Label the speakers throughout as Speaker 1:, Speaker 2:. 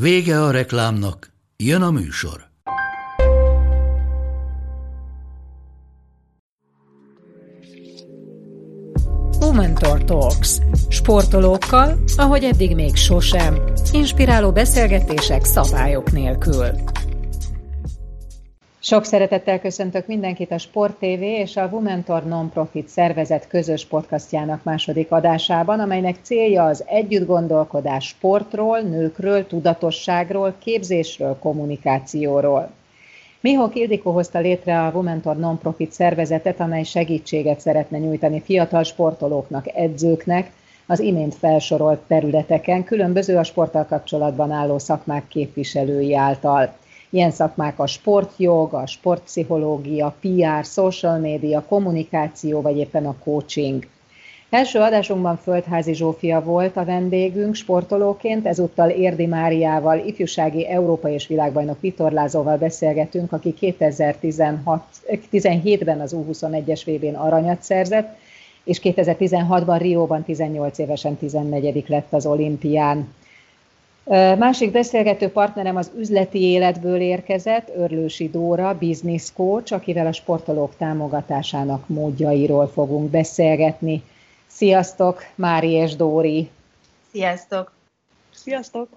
Speaker 1: Vége a reklámnak, jön a műsor.
Speaker 2: Womentor Talks. Sportolókkal, ahogy eddig még sosem. Inspiráló beszélgetések szabályok nélkül. Sok szeretettel köszöntök mindenkit a Sport TV és a Womentor Non-Profit szervezet közös podcastjának második adásában, amelynek célja az együttgondolkodás sportról, nőkről, tudatosságról, képzésről, kommunikációról. Mihok Ildikó hozta létre a Womentor Non-Profit szervezetet, amely segítséget szeretne nyújtani fiatal sportolóknak, edzőknek, az imént felsorolt területeken, különböző a sporttal kapcsolatban álló szakmák képviselői által. Ilyen szakmák a sportjog, a sportpszichológia, PR, social media, kommunikáció, vagy éppen a coaching. Első adásunkban Földházi Zsófia volt a vendégünk sportolóként, ezúttal Érdi Máriával, ifjúsági Európa és világbajnok vitorlázóval beszélgetünk, aki 2017-ben az U21-es VB-n aranyat szerzett, és 2016-ban Rióban 18 évesen 14 lett az olimpián. Másik beszélgető partnerem az üzleti életből érkezett, Örlősi Dóra, business coach, akivel a sportolók támogatásának módjairól fogunk beszélgetni. Sziasztok, Mári és Dóri!
Speaker 3: Sziasztok!
Speaker 4: Sziasztok!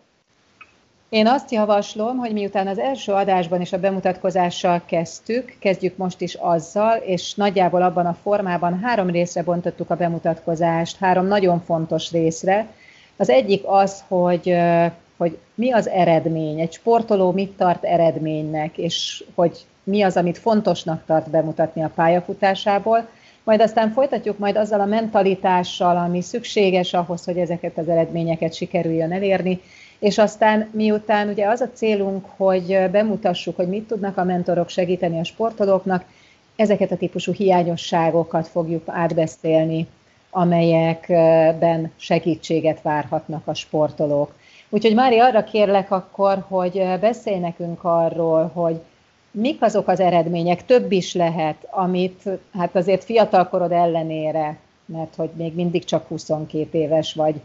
Speaker 2: Én azt javaslom, hogy miután az első adásban is a bemutatkozással kezdtük, kezdjük most is azzal, és nagyjából abban a formában három részre bontottuk a bemutatkozást, három nagyon fontos részre, az egyik az, hogy, hogy mi az eredmény, egy sportoló mit tart eredménynek, és hogy mi az, amit fontosnak tart bemutatni a pályafutásából, majd aztán folytatjuk majd azzal a mentalitással, ami szükséges ahhoz, hogy ezeket az eredményeket sikerüljön elérni, és aztán miután ugye az a célunk, hogy bemutassuk, hogy mit tudnak a mentorok segíteni a sportolóknak, ezeket a típusú hiányosságokat fogjuk átbeszélni amelyekben segítséget várhatnak a sportolók. Úgyhogy Mári, arra kérlek akkor, hogy beszélj nekünk arról, hogy mik azok az eredmények, több is lehet, amit hát azért fiatalkorod ellenére, mert hogy még mindig csak 22 éves vagy,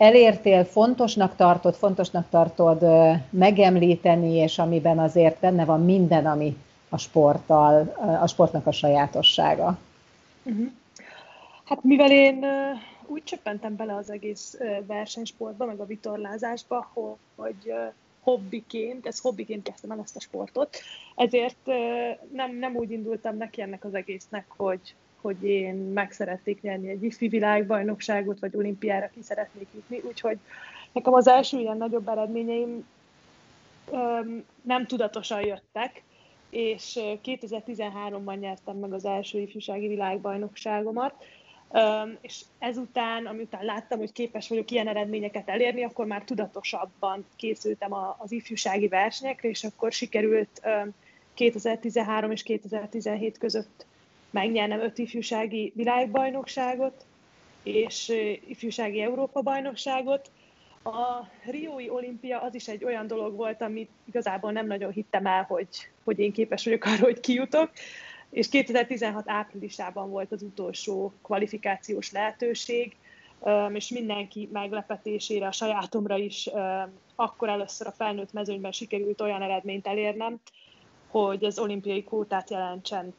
Speaker 2: elértél, fontosnak tartod, fontosnak tartod megemlíteni, és amiben azért benne van minden, ami a sporttal, a sportnak a sajátossága.
Speaker 4: Uh-huh. Hát mivel én úgy csöppentem bele az egész versenysportba, meg a vitorlázásba, hogy hobbiként, ez hobbiként kezdtem el ezt a sportot, ezért nem, nem úgy indultam neki ennek az egésznek, hogy, hogy én meg szeretnék nyerni egy ifi világbajnokságot, vagy olimpiára ki szeretnék jutni, úgyhogy nekem az első ilyen nagyobb eredményeim nem tudatosan jöttek, és 2013-ban nyertem meg az első ifjúsági világbajnokságomat, és ezután, amiután láttam, hogy képes vagyok ilyen eredményeket elérni, akkor már tudatosabban készültem az ifjúsági versenyekre, és akkor sikerült 2013 és 2017 között megnyernem öt ifjúsági világbajnokságot, és ifjúsági Európa-bajnokságot. A Riói olimpia az is egy olyan dolog volt, amit igazából nem nagyon hittem el, hogy, hogy én képes vagyok arra, hogy kijutok és 2016 áprilisában volt az utolsó kvalifikációs lehetőség, és mindenki meglepetésére, a sajátomra is akkor először a felnőtt mezőnyben sikerült olyan eredményt elérnem, hogy az olimpiai kvótát jelentsen.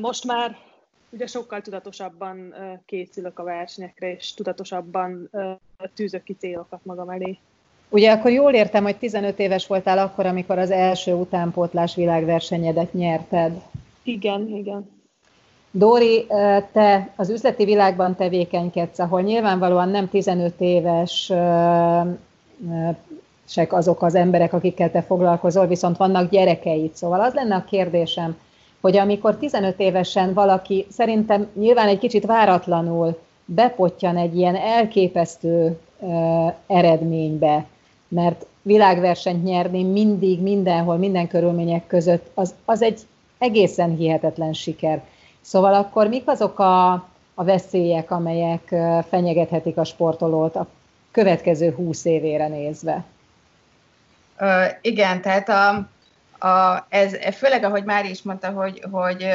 Speaker 4: Most már ugye sokkal tudatosabban készülök a versenyekre, és tudatosabban tűzök ki célokat magam elé.
Speaker 2: Ugye akkor jól értem, hogy 15 éves voltál akkor, amikor az első utánpótlás világversenyedet nyerted.
Speaker 4: Igen, igen.
Speaker 2: Dóri, te az üzleti világban tevékenykedsz, ahol nyilvánvalóan nem 15 éves sek azok az emberek, akikkel te foglalkozol, viszont vannak gyerekeid. Szóval az lenne a kérdésem, hogy amikor 15 évesen valaki szerintem nyilván egy kicsit váratlanul bepottyan egy ilyen elképesztő eredménybe, mert világversenyt nyerni mindig, mindenhol, minden körülmények között, az, az egy egészen hihetetlen siker. Szóval akkor mik azok a, a veszélyek, amelyek fenyegethetik a sportolót a következő húsz évére nézve?
Speaker 3: Uh, igen, tehát a, a, ez, főleg, ahogy Mári is mondta, hogy, hogy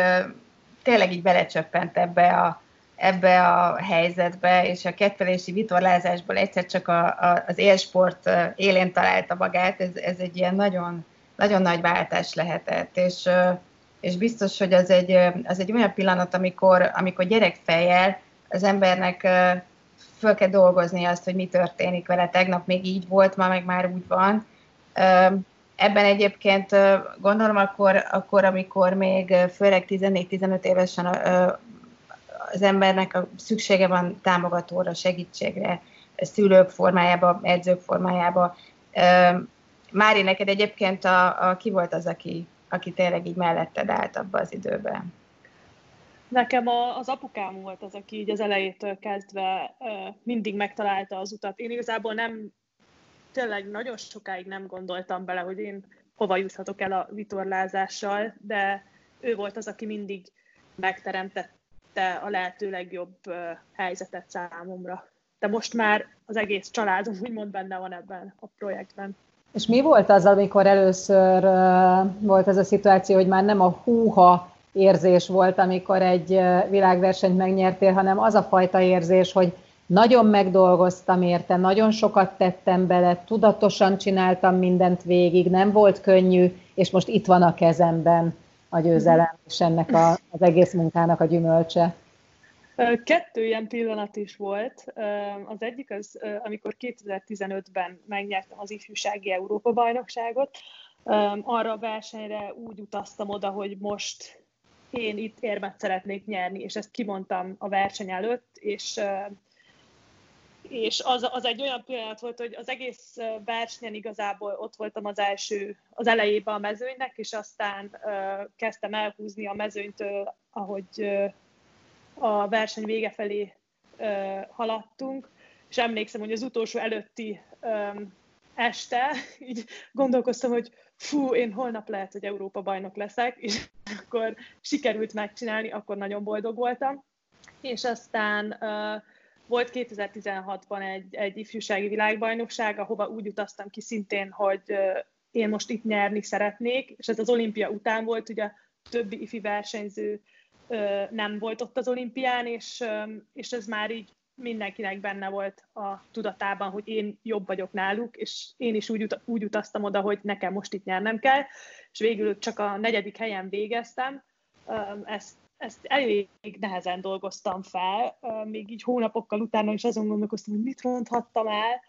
Speaker 3: tényleg így belecsöppent ebbe a, ebbe a helyzetbe, és a kettelési vitorlázásból egyszer csak a, a, az élsport élén találta magát, ez, ez egy ilyen nagyon, nagyon nagy váltás lehetett, és, és biztos, hogy az egy, az egy olyan pillanat, amikor, amikor gyerekfejjel az embernek föl kell dolgozni azt, hogy mi történik vele. Tegnap még így volt, ma meg már úgy van. Ebben egyébként gondolom akkor, akkor amikor még főleg 14-15 évesen az embernek szüksége van támogatóra, segítségre, szülők formájába, edzők formájába. Mári, neked egyébként a, a, ki volt az, aki, aki tényleg így melletted állt abba az időben?
Speaker 4: Nekem a, az apukám volt az, aki így az elejétől kezdve mindig megtalálta az utat. Én igazából nem, tényleg nagyon sokáig nem gondoltam bele, hogy én hova juthatok el a vitorlázással, de ő volt az, aki mindig megteremtett teremtette a lehető legjobb helyzetet számomra. De most már az egész családom úgymond benne van ebben a projektben.
Speaker 2: És mi volt az, amikor először volt ez a szituáció, hogy már nem a húha érzés volt, amikor egy világversenyt megnyertél, hanem az a fajta érzés, hogy nagyon megdolgoztam érte, nagyon sokat tettem bele, tudatosan csináltam mindent végig, nem volt könnyű, és most itt van a kezemben a győzelem és ennek a, az egész munkának a gyümölcse?
Speaker 4: Kettő ilyen pillanat is volt. Az egyik az, amikor 2015-ben megnyertem az ifjúsági Európa-bajnokságot. Arra a versenyre úgy utaztam oda, hogy most én itt érmet szeretnék nyerni, és ezt kimondtam a verseny előtt, és és az, az egy olyan pillanat volt, hogy az egész versenyen igazából ott voltam az első, az elejében a mezőnynek, és aztán uh, kezdtem elhúzni a mezőnytől, ahogy uh, a verseny vége felé uh, haladtunk, és emlékszem, hogy az utolsó előtti este így gondolkoztam, hogy fú, én holnap lehet, hogy Európa bajnok leszek, és akkor sikerült megcsinálni, akkor nagyon boldog voltam. És aztán uh, volt 2016-ban egy, egy ifjúsági világbajnokság, ahova úgy utaztam ki szintén, hogy én most itt nyerni szeretnék, és ez az olimpia után volt, ugye többi ifi versenyző nem volt ott az olimpián, és, és ez már így mindenkinek benne volt a tudatában, hogy én jobb vagyok náluk, és én is úgy, úgy utaztam oda, hogy nekem most itt nyernem kell, és végül csak a negyedik helyen végeztem. Ezt ezt elég nehezen dolgoztam fel, még így hónapokkal utána is azon gondolkoztam, hogy mit ronthattam el,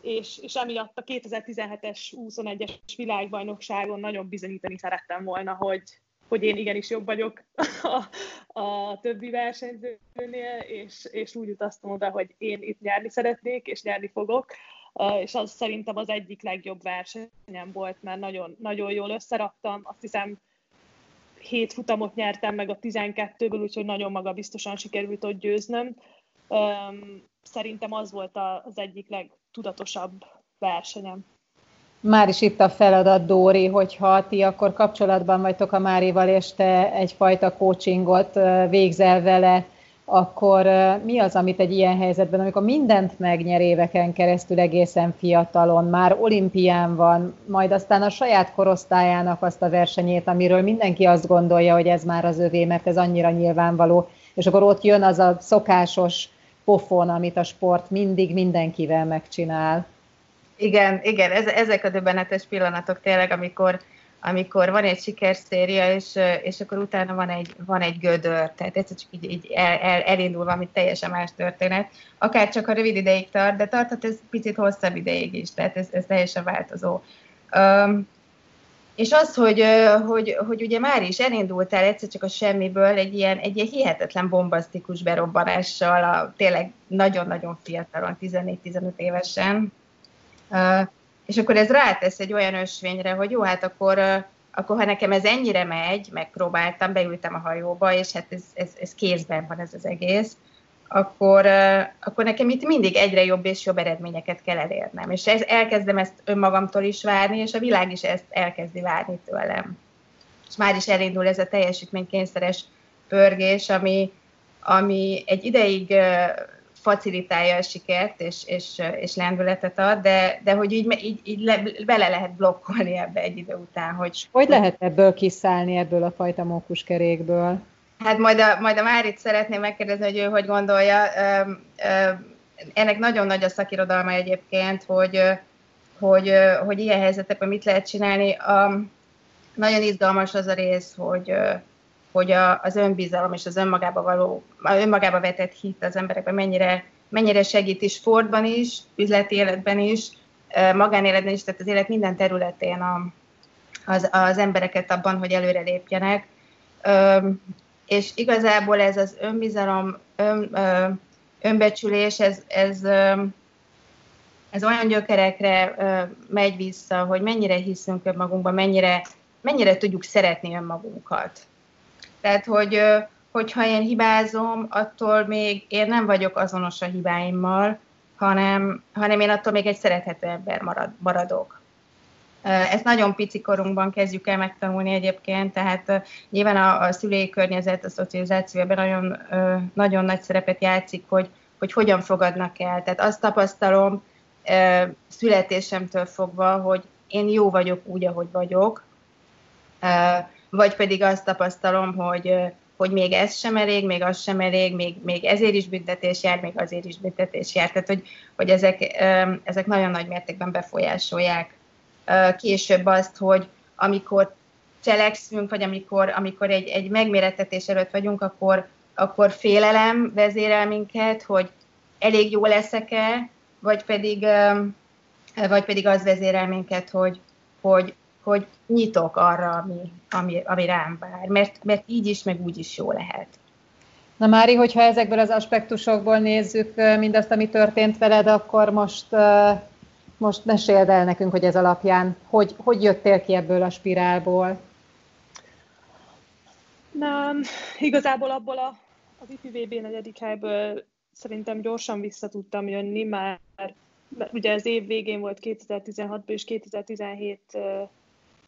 Speaker 4: és, és emiatt a 2017-es 21-es világbajnokságon nagyon bizonyítani szerettem volna, hogy, hogy én igenis jobb vagyok a, a többi versenyzőnél, és, és úgy utaztam oda, hogy én itt nyerni szeretnék, és nyerni fogok, és az szerintem az egyik legjobb versenyem volt, mert nagyon, nagyon jól összeraktam, azt hiszem hét futamot nyertem meg a 12-ből, úgyhogy nagyon magabiztosan sikerült ott győznöm. Szerintem az volt az egyik legtudatosabb versenyem.
Speaker 2: Már is itt a feladat, Dóri, hogyha ti akkor kapcsolatban vagytok a Márival, és te egyfajta coachingot végzel vele, akkor mi az, amit egy ilyen helyzetben, amikor mindent megnyer éveken keresztül egészen fiatalon, már olimpián van, majd aztán a saját korosztályának azt a versenyét, amiről mindenki azt gondolja, hogy ez már az övé, mert ez annyira nyilvánvaló, és akkor ott jön az a szokásos pofon, amit a sport mindig mindenkivel megcsinál.
Speaker 3: Igen, igen, ez, ezek a döbbenetes pillanatok tényleg, amikor amikor van egy sikerszéria, és, és akkor utána van egy, van egy gödör, tehát ez csak így, így el, el, elindul valami teljesen más történet, akár csak a rövid ideig tart, de tarthat ez picit hosszabb ideig is, tehát ez, ez teljesen változó. Um, és az, hogy, hogy, hogy ugye már is elindultál egyszer csak a semmiből egy ilyen, egy ilyen hihetetlen bombasztikus berobbanással, a, tényleg nagyon-nagyon fiatalon, 14-15 évesen, és akkor ez rátesz egy olyan ösvényre, hogy jó, hát akkor, akkor ha nekem ez ennyire megy, megpróbáltam, beültem a hajóba, és hát ez, ez, ez kézben van ez az egész, akkor, akkor nekem itt mindig egyre jobb és jobb eredményeket kell elérnem. És ez, elkezdem ezt önmagamtól is várni, és a világ is ezt elkezdi várni tőlem. És már is elindul ez a teljesítménykényszeres pörgés, ami, ami egy ideig facilitálja a sikert és, és, és lendületet ad, de, de hogy így, így, így le, bele lehet blokkolni ebbe egy idő után. Hogy,
Speaker 2: hogy lehet ebből kiszállni, ebből a fajta mókuskerékből?
Speaker 3: Hát majd a, majd a Márit szeretném megkérdezni, hogy ő hogy gondolja. Ennek nagyon nagy a szakirodalma egyébként, hogy, hogy, hogy ilyen helyzetekben mit lehet csinálni. A, nagyon izgalmas az a rész, hogy, hogy a, az önbizalom és az önmagába való, önmagába vetett hit az emberekben mennyire, mennyire segít is sportban is, üzleti életben is, magánéletben is, tehát az élet minden területén a, az, az embereket abban, hogy előre lépjenek és igazából ez az önbizalom, ön, önbecsülés, ez, ez, ez olyan gyökerekre megy vissza, hogy mennyire hiszünk önmagunkban, mennyire, mennyire tudjuk szeretni önmagunkat. Tehát, hogy, hogyha én hibázom, attól még én nem vagyok azonos a hibáimmal, hanem, hanem én attól még egy szerethető ember marad, maradok. Ezt nagyon pici korunkban kezdjük el megtanulni egyébként, tehát nyilván a, a szülői környezet, a szocializáció ebben nagyon, nagyon nagy szerepet játszik, hogy, hogy hogyan fogadnak el. Tehát azt tapasztalom születésemtől fogva, hogy én jó vagyok úgy, ahogy vagyok, vagy pedig azt tapasztalom, hogy, hogy még ez sem elég, még az sem elég, még, még ezért is büntetés jár, még azért is büntetés jár. Tehát, hogy, hogy ezek, ezek nagyon nagy mértékben befolyásolják később azt, hogy amikor cselekszünk, vagy amikor, amikor egy, egy megmérettetés előtt vagyunk, akkor, akkor félelem vezérel minket, hogy elég jó leszek-e, vagy pedig, vagy pedig az vezérel minket, hogy, hogy, hogy nyitok arra, ami, ami, ami rám vár, mert, mert így is, meg úgy is jó lehet.
Speaker 2: Na Mári, hogyha ezekből az aspektusokból nézzük mindazt, ami történt veled, akkor most most meséld el nekünk, hogy ez alapján, hogy, hogy jöttél ki ebből a spirálból?
Speaker 4: Na, igazából abból a, az IPVB negyedik helyből szerintem gyorsan vissza tudtam jönni, már ugye az év végén volt 2016-ban és 2017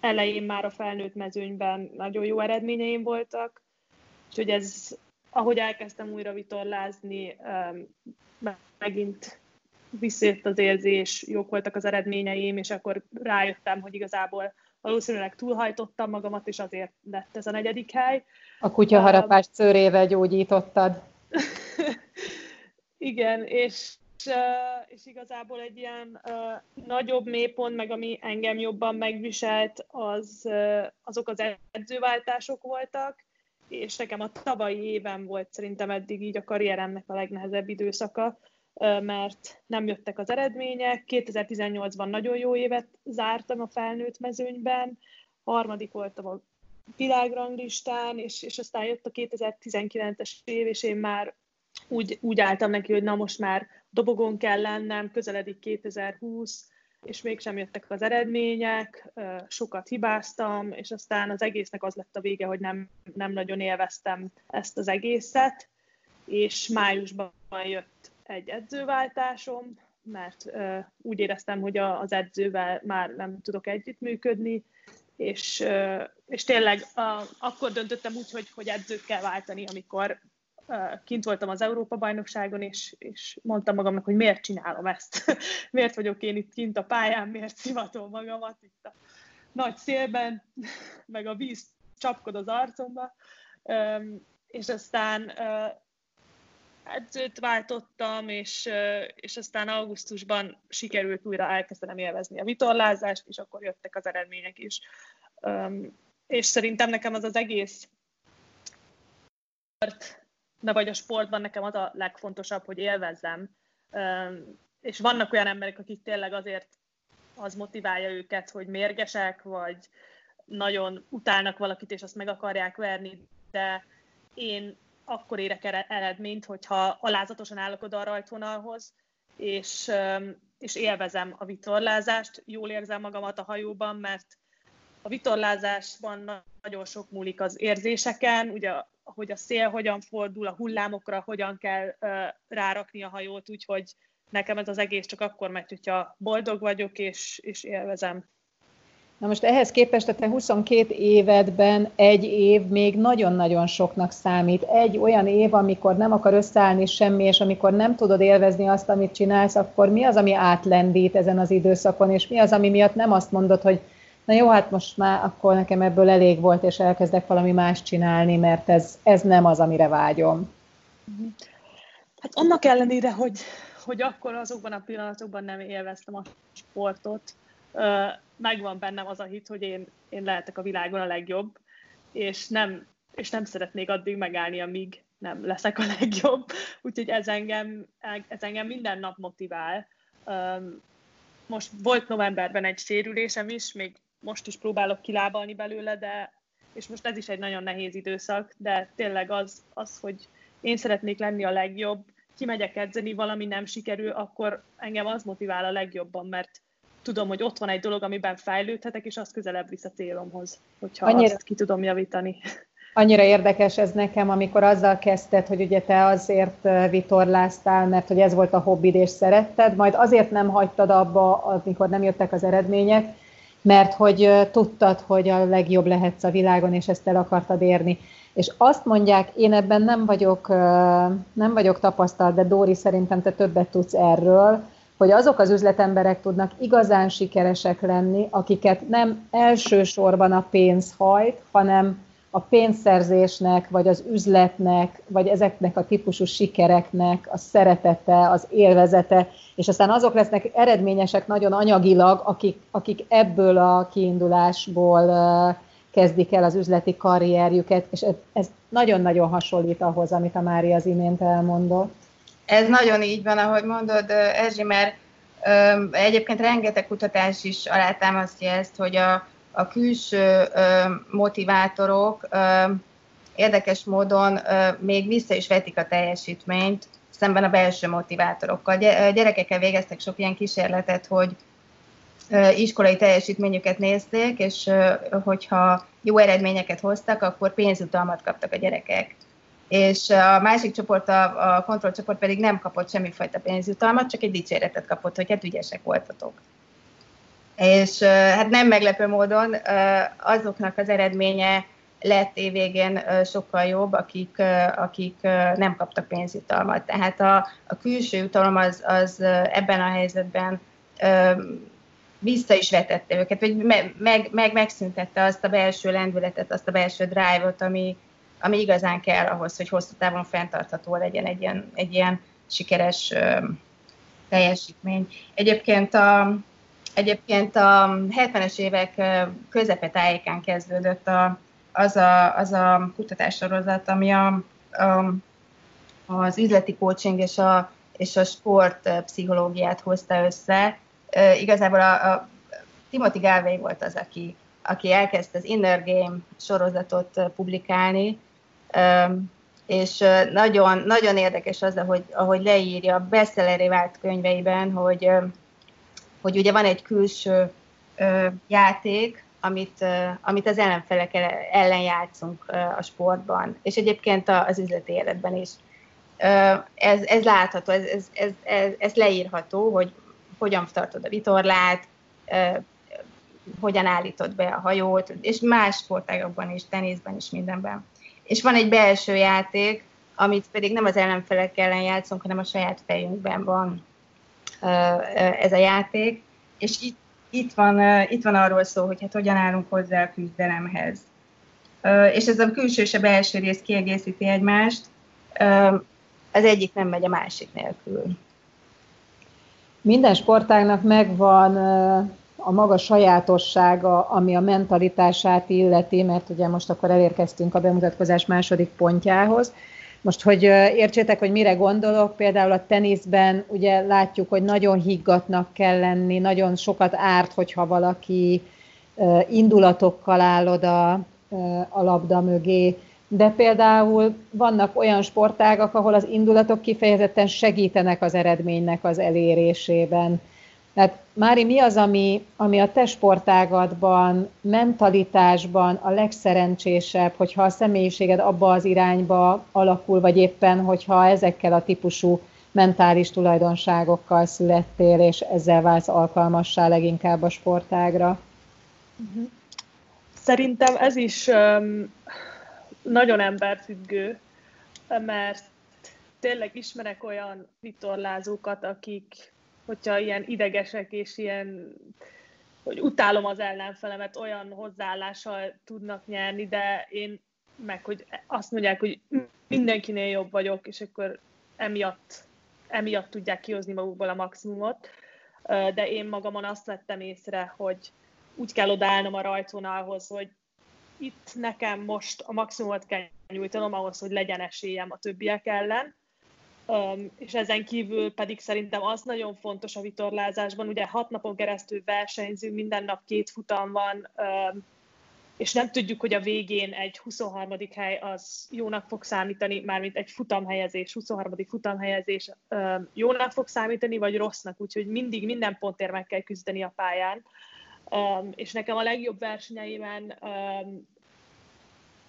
Speaker 4: elején már a felnőtt mezőnyben nagyon jó eredményeim voltak, úgyhogy ez, ahogy elkezdtem újra vitorlázni, megint visszajött az érzés, jók voltak az eredményeim, és akkor rájöttem, hogy igazából valószínűleg túlhajtottam magamat, és azért lett ez a negyedik hely.
Speaker 2: A kutyaharapás uh, szőrével gyógyítottad.
Speaker 4: Igen, és, és igazából egy ilyen nagyobb mélypont, meg ami engem jobban megviselt, az, azok az edzőváltások voltak, és nekem a tavalyi éven volt szerintem eddig így a karrieremnek a legnehezebb időszaka, mert nem jöttek az eredmények. 2018-ban nagyon jó évet zártam a felnőtt mezőnyben, harmadik voltam a világranglistán, és, és aztán jött a 2019-es év, és én már úgy, úgy álltam neki, hogy na most már dobogon kell lennem, közeledik 2020, és mégsem jöttek az eredmények, sokat hibáztam, és aztán az egésznek az lett a vége, hogy nem, nem nagyon élveztem ezt az egészet, és májusban jött egy edzőváltásom, mert úgy éreztem, hogy a, az edzővel már nem tudok együttműködni, és, és tényleg akkor döntöttem úgy, hogy, hogy edzőt kell váltani, amikor kint voltam az Európa-bajnokságon, és, és mondtam magamnak, hogy miért csinálom ezt, miért vagyok én itt kint a pályán, miért szivatom magamat itt a nagy szélben, meg a víz csapkod az arcomba, és aztán edzőt váltottam, és, és aztán augusztusban sikerült újra elkezdenem élvezni a vitorlázást, és akkor jöttek az eredmények is. És szerintem nekem az az egész de vagy a sportban nekem az a legfontosabb, hogy élvezzem. És vannak olyan emberek, akik tényleg azért az motiválja őket, hogy mérgesek, vagy nagyon utálnak valakit, és azt meg akarják verni, de én akkor érek eredményt, hogyha alázatosan állok oda a rajtvonalhoz, és, és élvezem a vitorlázást, jól érzem magamat a hajóban, mert a vitorlázásban nagyon sok múlik az érzéseken, ugye hogy a szél hogyan fordul, a hullámokra hogyan kell rárakni a hajót, úgyhogy nekem ez az egész csak akkor megy, hogyha boldog vagyok és, és élvezem.
Speaker 2: Na most ehhez képest a te 22 évedben egy év még nagyon-nagyon soknak számít. Egy olyan év, amikor nem akar összeállni semmi, és amikor nem tudod élvezni azt, amit csinálsz, akkor mi az, ami átlendít ezen az időszakon, és mi az, ami miatt nem azt mondod, hogy na jó, hát most már akkor nekem ebből elég volt, és elkezdek valami más csinálni, mert ez, ez nem az, amire vágyom.
Speaker 4: Hát annak ellenére, hogy, hogy akkor azokban a pillanatokban nem élveztem a sportot, megvan bennem az a hit, hogy én, én lehetek a világon a legjobb, és nem, és nem szeretnék addig megállni, amíg nem leszek a legjobb. Úgyhogy ez engem, ez engem minden nap motivál. Most volt novemberben egy sérülésem is, még most is próbálok kilábalni belőle, de és most ez is egy nagyon nehéz időszak, de tényleg az, az hogy én szeretnék lenni a legjobb, kimegyek edzeni, valami nem sikerül, akkor engem az motivál a legjobban, mert tudom, hogy ott van egy dolog, amiben fejlődhetek, és az közelebb visz a célomhoz, hogyha Annyira... azt ki tudom javítani.
Speaker 2: Annyira érdekes ez nekem, amikor azzal kezdted, hogy ugye te azért vitorláztál, mert hogy ez volt a hobbid és szeretted, majd azért nem hagytad abba, amikor nem jöttek az eredmények, mert hogy tudtad, hogy a legjobb lehetsz a világon, és ezt el akartad érni. És azt mondják, én ebben nem vagyok, nem vagyok tapasztalt, de Dóri szerintem te többet tudsz erről, hogy azok az üzletemberek tudnak igazán sikeresek lenni, akiket nem elsősorban a pénz hajt, hanem a pénzszerzésnek, vagy az üzletnek, vagy ezeknek a típusú sikereknek a szeretete, az élvezete, és aztán azok lesznek eredményesek nagyon anyagilag, akik, akik ebből a kiindulásból kezdik el az üzleti karrierjüket, és ez nagyon-nagyon hasonlít ahhoz, amit a Mária az imént elmondott.
Speaker 3: Ez nagyon így van, ahogy mondod, Erzsi, mert egyébként rengeteg kutatás is alátámasztja ezt, hogy a, a külső motivátorok érdekes módon még vissza is vetik a teljesítményt szemben a belső motivátorokkal. Gyerekekkel végeztek sok ilyen kísérletet, hogy iskolai teljesítményüket nézték, és hogyha jó eredményeket hoztak, akkor pénzutalmat kaptak a gyerekek és a másik csoport, a, a kontrollcsoport pedig nem kapott semmifajta pénzjutalmat, csak egy dicséretet kapott, hogy hát ügyesek voltatok. És hát nem meglepő módon azoknak az eredménye lett évvégén sokkal jobb, akik, akik nem kaptak pénzjutalmat. Tehát a, a külső jutalom az, az ebben a helyzetben vissza is vetette őket, vagy meg, meg, meg megszüntette azt a belső lendületet, azt a belső drive-ot, ami, ami igazán kell ahhoz, hogy hosszú távon fenntartható legyen egy ilyen, egy ilyen sikeres teljesítmény. Egyébként a, egyébként a 70-es évek közepetájékán kezdődött a, az, a, az a kutatássorozat, ami a, a, az üzleti coaching és a, és a sportpszichológiát hozta össze. E, igazából a, a Timothy Galway volt az, aki, aki elkezdte az Inner Game sorozatot publikálni, és nagyon, nagyon érdekes az, ahogy, ahogy leírja a bestselleré vált könyveiben, hogy, hogy ugye van egy külső játék, amit, amit az ellenfelek ellen játszunk a sportban, és egyébként az üzleti életben is. Ez, ez látható, ez, ez, ez, ez, ez leírható, hogy hogyan tartod a vitorlát, hogyan állítod be a hajót, és más sportágokban is, teniszben is, mindenben. És van egy belső játék, amit pedig nem az ellenfelek ellen játszunk, hanem a saját fejünkben van ez a játék, és itt, itt, van, itt van arról szó, hogy hát hogyan állunk hozzá a küzdelemhez. És ez a külső és a belső rész kiegészíti egymást, az egyik nem megy a másik nélkül.
Speaker 2: Minden sportágnak megvan a maga sajátossága, ami a mentalitását illeti, mert ugye most akkor elérkeztünk a bemutatkozás második pontjához. Most, hogy értsétek, hogy mire gondolok, például a teniszben ugye látjuk, hogy nagyon higgatnak kell lenni, nagyon sokat árt, hogyha valaki indulatokkal áll oda a labda mögé, de például vannak olyan sportágak, ahol az indulatok kifejezetten segítenek az eredménynek az elérésében Tehát Mári, mi az, ami, ami a te sportágadban, mentalitásban a legszerencsésebb, hogyha a személyiséged abba az irányba alakul, vagy éppen, hogyha ezekkel a típusú mentális tulajdonságokkal születtél, és ezzel válsz alkalmassá leginkább a sportágra?
Speaker 4: Mhm. Szerintem ez is um, nagyon emberfüggő, mert tényleg ismerek olyan vitorlázókat, akik, hogyha ilyen idegesek és ilyen, hogy utálom az ellenfelemet, olyan hozzáállással tudnak nyerni, de én meg, hogy azt mondják, hogy mindenkinél jobb vagyok, és akkor emiatt, emiatt tudják kihozni magukból a maximumot. De én magamon azt vettem észre, hogy úgy kell odaállnom a rajtvonalhoz, hogy itt nekem most a maximumot kell nyújtanom ahhoz, hogy legyen esélyem a többiek ellen, Um, és ezen kívül pedig szerintem az nagyon fontos a vitorlázásban, ugye hat napon keresztül versenyzünk, minden nap két futam van, um, és nem tudjuk, hogy a végén egy 23. hely az jónak fog számítani, mármint egy futamhelyezés, 23. futamhelyezés um, jónak fog számítani, vagy rossznak, úgyhogy mindig minden pontért meg kell küzdeni a pályán. Um, és nekem a legjobb versenyeimen um,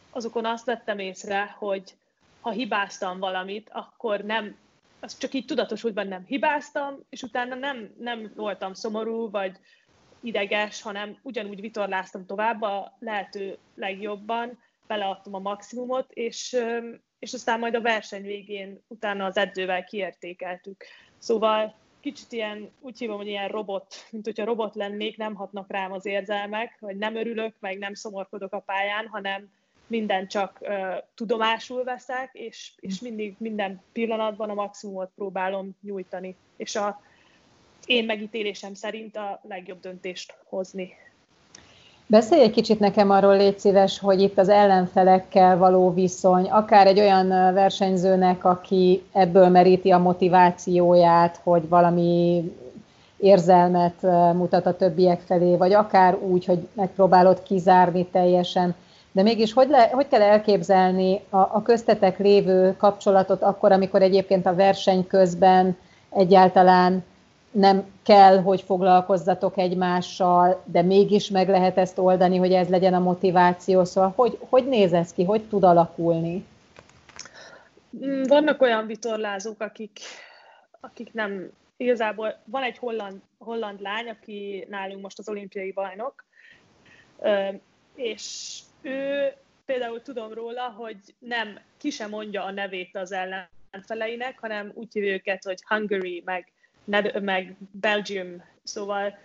Speaker 4: azokon azt vettem észre, hogy ha hibáztam valamit, akkor nem, az csak így tudatos, hogy nem hibáztam, és utána nem, nem voltam szomorú, vagy ideges, hanem ugyanúgy vitorláztam tovább a lehető legjobban, beleadtam a maximumot, és, és aztán majd a verseny végén utána az edzővel kiértékeltük. Szóval kicsit ilyen, úgy hívom, hogy ilyen robot, mint hogyha robot lennék, nem hatnak rám az érzelmek, vagy nem örülök, meg nem szomorkodok a pályán, hanem minden csak uh, tudomásul veszek, és, és mindig minden pillanatban a maximumot próbálom nyújtani, és a én megítélésem szerint a legjobb döntést hozni.
Speaker 2: Beszélj egy kicsit nekem arról, légy szíves, hogy itt az ellenfelekkel való viszony, akár egy olyan versenyzőnek, aki ebből meríti a motivációját, hogy valami érzelmet mutat a többiek felé, vagy akár úgy, hogy megpróbálod kizárni teljesen de mégis hogy, le, hogy kell elképzelni a, a köztetek lévő kapcsolatot akkor, amikor egyébként a verseny közben egyáltalán nem kell, hogy foglalkozzatok egymással, de mégis meg lehet ezt oldani, hogy ez legyen a motiváció. Szóval hogy, hogy néz ez ki, hogy tud alakulni?
Speaker 4: Mm, vannak olyan vitorlázók, akik, akik nem, igazából van egy holland, holland lány, aki nálunk most az olimpiai bajnok, és ő például tudom róla, hogy nem, ki sem mondja a nevét az ellenfeleinek, hanem úgy hívja őket, hogy Hungary, meg, meg Belgium, szóval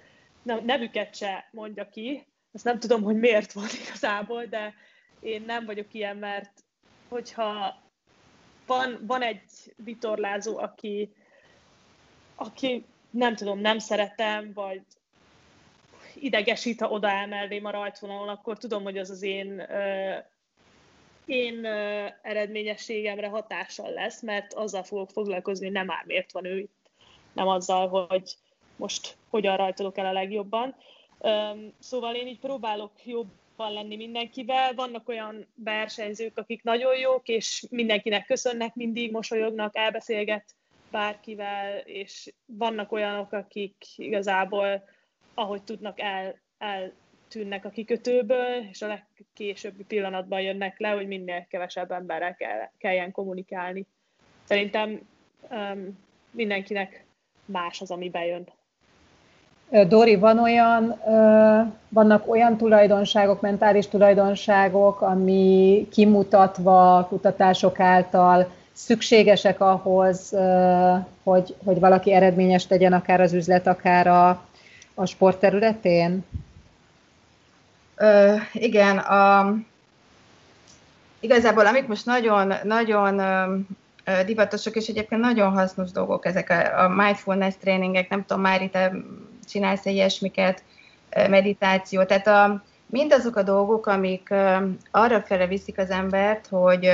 Speaker 4: nevüket se mondja ki. Ezt nem tudom, hogy miért van igazából, de én nem vagyok ilyen, mert hogyha van, van egy vitorlázó, aki, aki nem tudom, nem szeretem, vagy idegesít, ha odaáll mellém a rajtvonalon, akkor tudom, hogy az az én, én eredményességemre hatással lesz, mert azzal fogok foglalkozni, nem már miért van ő itt, nem azzal, hogy most hogyan rajtolok el a legjobban. Szóval én így próbálok jobban lenni mindenkivel. Vannak olyan versenyzők, akik nagyon jók, és mindenkinek köszönnek, mindig mosolyognak, elbeszélget bárkivel, és vannak olyanok, akik igazából ahogy tudnak el, eltűnnek a kikötőből, és a legkésőbbi pillanatban jönnek le, hogy minél kevesebb emberrel kell, kelljen kommunikálni. Szerintem um, mindenkinek más az, ami bejön.
Speaker 2: Dori, van olyan, vannak olyan tulajdonságok, mentális tulajdonságok, ami kimutatva kutatások által szükségesek ahhoz, hogy, hogy valaki eredményes legyen, akár az üzlet, akár a, a sport területén?
Speaker 3: Ö, igen, a, igazából amik most nagyon, nagyon divatosok, és egyébként nagyon hasznos dolgok ezek a, a mindfulness tréningek, nem tudom, már itt csinálsz ilyesmiket, meditáció, tehát a, mindazok a dolgok, amik arra fele viszik az embert, hogy,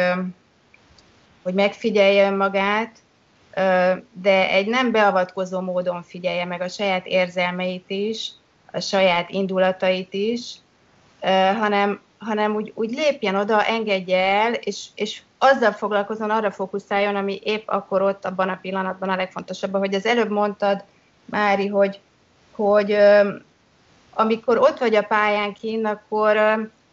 Speaker 3: hogy megfigyelje magát, de egy nem beavatkozó módon figyelje meg a saját érzelmeit is, a saját indulatait is, hanem, hanem úgy, úgy lépjen oda, engedje el, és, és azzal foglalkozon, arra fókuszáljon, ami épp akkor ott, abban a pillanatban a legfontosabb. Hogy az előbb mondtad, Mári, hogy, hogy amikor ott vagy a pályán kín, akkor,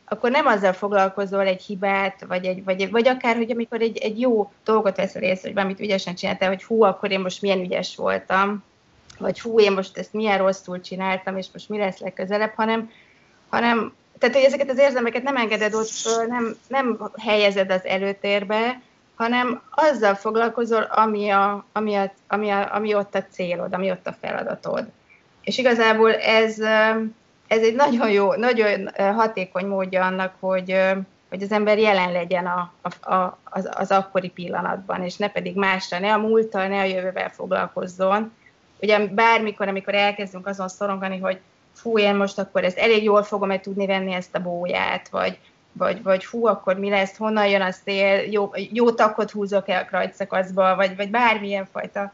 Speaker 3: akkor nem azzal foglalkozol egy hibát, vagy, egy, vagy, vagy akár, hogy amikor egy, egy jó dolgot veszel észre, hogy valamit ügyesen csináltál, hogy hú, akkor én most milyen ügyes voltam, vagy hú, én most ezt milyen rosszul csináltam, és most mi lesz legközelebb, hanem, hanem tehát, hogy ezeket az érzelmeket nem engeded ott nem, nem helyezed az előtérbe, hanem azzal foglalkozol, ami, a, ami, a, ami, a, ami ott a célod, ami ott a feladatod. És igazából ez, ez egy nagyon jó, nagyon hatékony módja annak, hogy, hogy az ember jelen legyen a, a, a, az, az akkori pillanatban, és ne pedig másra, ne a múlttal, ne a jövővel foglalkozzon. Ugye bármikor, amikor elkezdünk azon szorongani, hogy fú, én most akkor ezt elég jól fogom-e tudni venni ezt a bóját, vagy, vagy, vagy hú, akkor mi lesz, honnan jön a szél, jó, jó takot húzok el a krajcszakaszba, vagy, vagy bármilyen fajta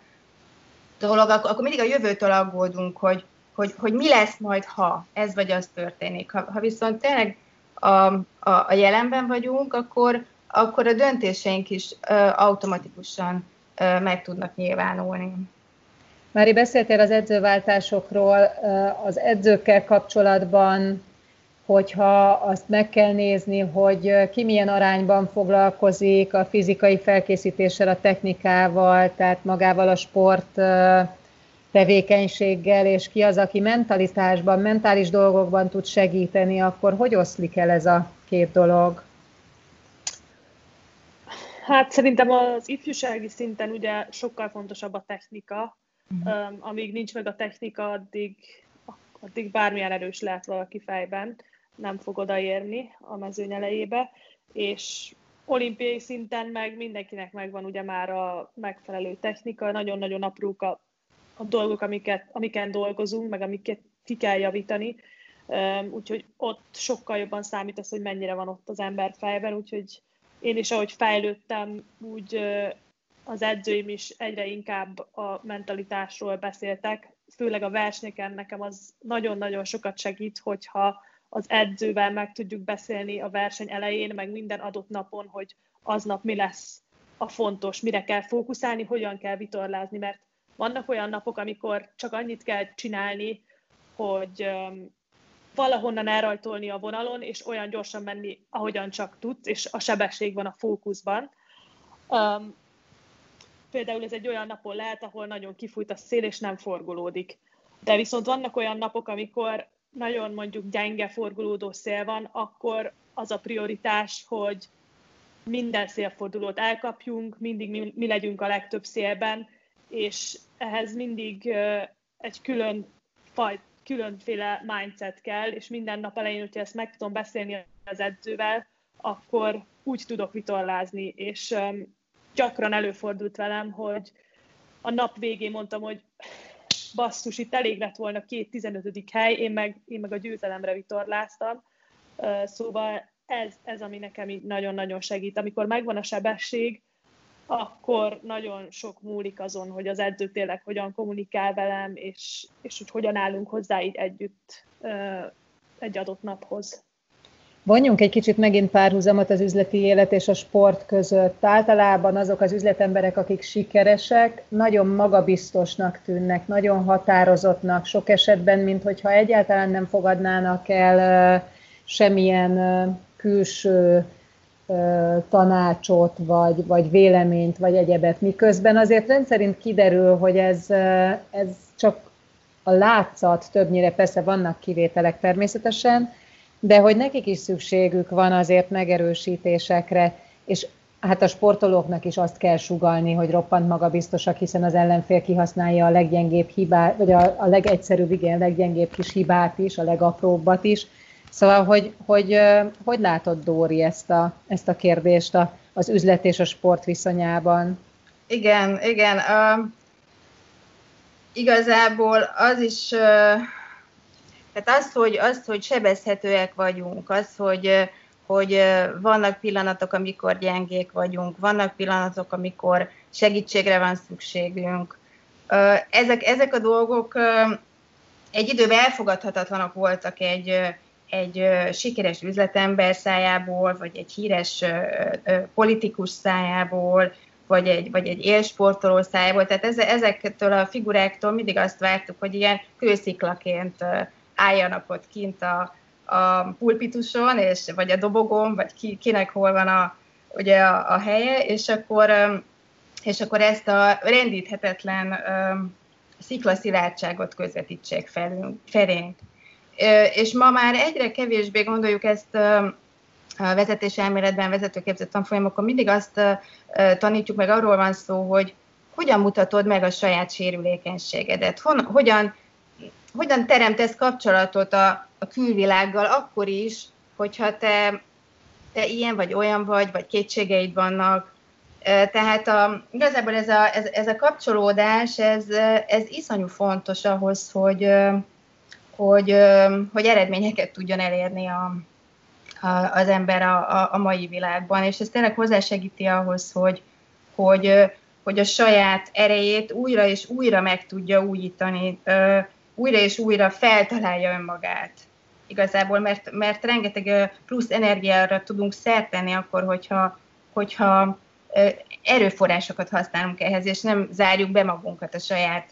Speaker 3: dolog, akkor, akkor mindig a jövőtől aggódunk, hogy, hogy, hogy mi lesz majd, ha ez vagy az történik. Ha, ha viszont tényleg a, a, a jelenben vagyunk, akkor, akkor a döntéseink is ö, automatikusan ö, meg tudnak nyilvánulni.
Speaker 2: Mári, beszéltél az edzőváltásokról, az edzőkkel kapcsolatban, hogyha azt meg kell nézni, hogy ki milyen arányban foglalkozik a fizikai felkészítéssel, a technikával, tehát magával a sport tevékenységgel, és ki az, aki mentalitásban, mentális dolgokban tud segíteni, akkor hogy oszlik el ez a két dolog?
Speaker 4: Hát szerintem az ifjúsági szinten ugye sokkal fontosabb a technika, uh-huh. amíg nincs meg a technika, addig, addig bármilyen erős lehet valaki fejben, nem fog odaérni a mezőny elejébe, és olimpiai szinten meg mindenkinek megvan ugye már a megfelelő technika, nagyon-nagyon aprók a, a dolgok, amiket, amiken dolgozunk, meg amiket ki kell javítani, úgyhogy ott sokkal jobban számít az, hogy mennyire van ott az ember fejben, úgyhogy én is, ahogy fejlődtem, úgy az edzőim is egyre inkább a mentalitásról beszéltek, főleg a versenyeken nekem az nagyon-nagyon sokat segít, hogyha az edzővel meg tudjuk beszélni a verseny elején, meg minden adott napon, hogy aznap mi lesz a fontos, mire kell fókuszálni, hogyan kell vitorlázni, mert vannak olyan napok, amikor csak annyit kell csinálni, hogy valahonnan elrajtolni a vonalon, és olyan gyorsan menni, ahogyan csak tudsz, és a sebesség van a fókuszban. Um, például ez egy olyan napon lehet, ahol nagyon kifújt a szél, és nem forgolódik. De viszont vannak olyan napok, amikor nagyon mondjuk gyenge forgolódó szél van, akkor az a prioritás, hogy minden szélfordulót elkapjunk, mindig mi, mi legyünk a legtöbb szélben, és ehhez mindig egy külön faj, különféle mindset kell, és minden nap elején, hogyha ezt meg tudom beszélni az edzővel, akkor úgy tudok vitorlázni, és gyakran előfordult velem, hogy a nap végén mondtam, hogy basszus, itt elég lett volna két 15. hely, én meg, én meg a győzelemre vitorláztam. Szóval ez, ez, ami nekem nagyon-nagyon segít. Amikor megvan a sebesség, akkor nagyon sok múlik azon, hogy az edző tényleg hogyan kommunikál velem, és, és hogy hogyan állunk hozzá így együtt egy adott naphoz.
Speaker 2: Vonjunk egy kicsit megint párhuzamot az üzleti élet és a sport között. Általában azok az üzletemberek, akik sikeresek, nagyon magabiztosnak tűnnek, nagyon határozottnak, sok esetben, mint hogyha egyáltalán nem fogadnának el semmilyen külső tanácsot, vagy, vagy véleményt, vagy egyebet, miközben azért rendszerint kiderül, hogy ez, ez csak a látszat többnyire, persze vannak kivételek természetesen, de hogy nekik is szükségük van azért megerősítésekre, és hát a sportolóknak is azt kell sugalni, hogy roppant magabiztosak, hiszen az ellenfél kihasználja a leggyengébb hibát, vagy a, a legegyszerűbb, igen, leggyengébb kis hibát is, a legapróbbat is. Szóval, hogy hogy, hogy látod, Dóri, ezt a, ezt a kérdést a, az üzlet és a sport viszonyában?
Speaker 3: Igen, igen. Uh, igazából az is uh, tehát az, hogy, az, hogy sebezhetőek vagyunk, az, hogy, hogy vannak pillanatok, amikor gyengék vagyunk, vannak pillanatok, amikor segítségre van szükségünk. Ezek, ezek a dolgok egy időben elfogadhatatlanok voltak egy, egy sikeres üzletember szájából, vagy egy híres politikus szájából, vagy egy, vagy egy élsportoló szájából. Tehát ezektől a figuráktól mindig azt vártuk, hogy ilyen kősziklaként álljanak ott kint a, a pulpituson, és, vagy a dobogon, vagy ki, kinek hol van a, ugye a, a helye, és akkor, és akkor ezt a rendíthetetlen sziklaszilárdságot közvetítsék felünk, felénk. És ma már egyre kevésbé gondoljuk ezt a vezetés elméletben, vezetőképzett tanfolyamokon mindig azt tanítjuk meg, arról van szó, hogy hogyan mutatod meg a saját sérülékenységedet, hogyan, hogyan teremtesz kapcsolatot a, a külvilággal akkor is, hogyha te, te ilyen vagy olyan vagy, vagy kétségeid vannak. Tehát a, igazából ez a, ez, ez a kapcsolódás, ez, ez iszonyú fontos ahhoz, hogy, hogy, hogy eredményeket tudjon elérni a, az ember a, a, a mai világban, és ez tényleg hozzásegíti ahhoz, hogy, hogy, hogy a saját erejét újra és újra meg tudja újítani, újra és újra feltalálja önmagát. Igazából, mert, mert rengeteg plusz energiára tudunk szert tenni akkor, hogyha, hogyha erőforrásokat használunk ehhez, és nem zárjuk be magunkat a saját,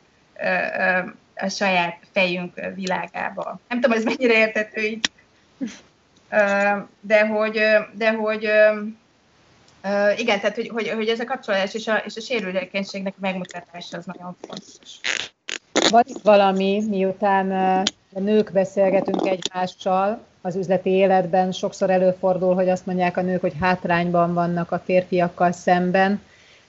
Speaker 3: a saját fejünk világába. Nem tudom, ez mennyire értető így de hogy, de hogy igen, tehát hogy, hogy, hogy ez a kapcsolódás és a, és a sérülékenységnek megmutatása az nagyon fontos.
Speaker 2: Van itt valami, miután a nők beszélgetünk egymással, az üzleti életben sokszor előfordul, hogy azt mondják a nők, hogy hátrányban vannak a férfiakkal szemben.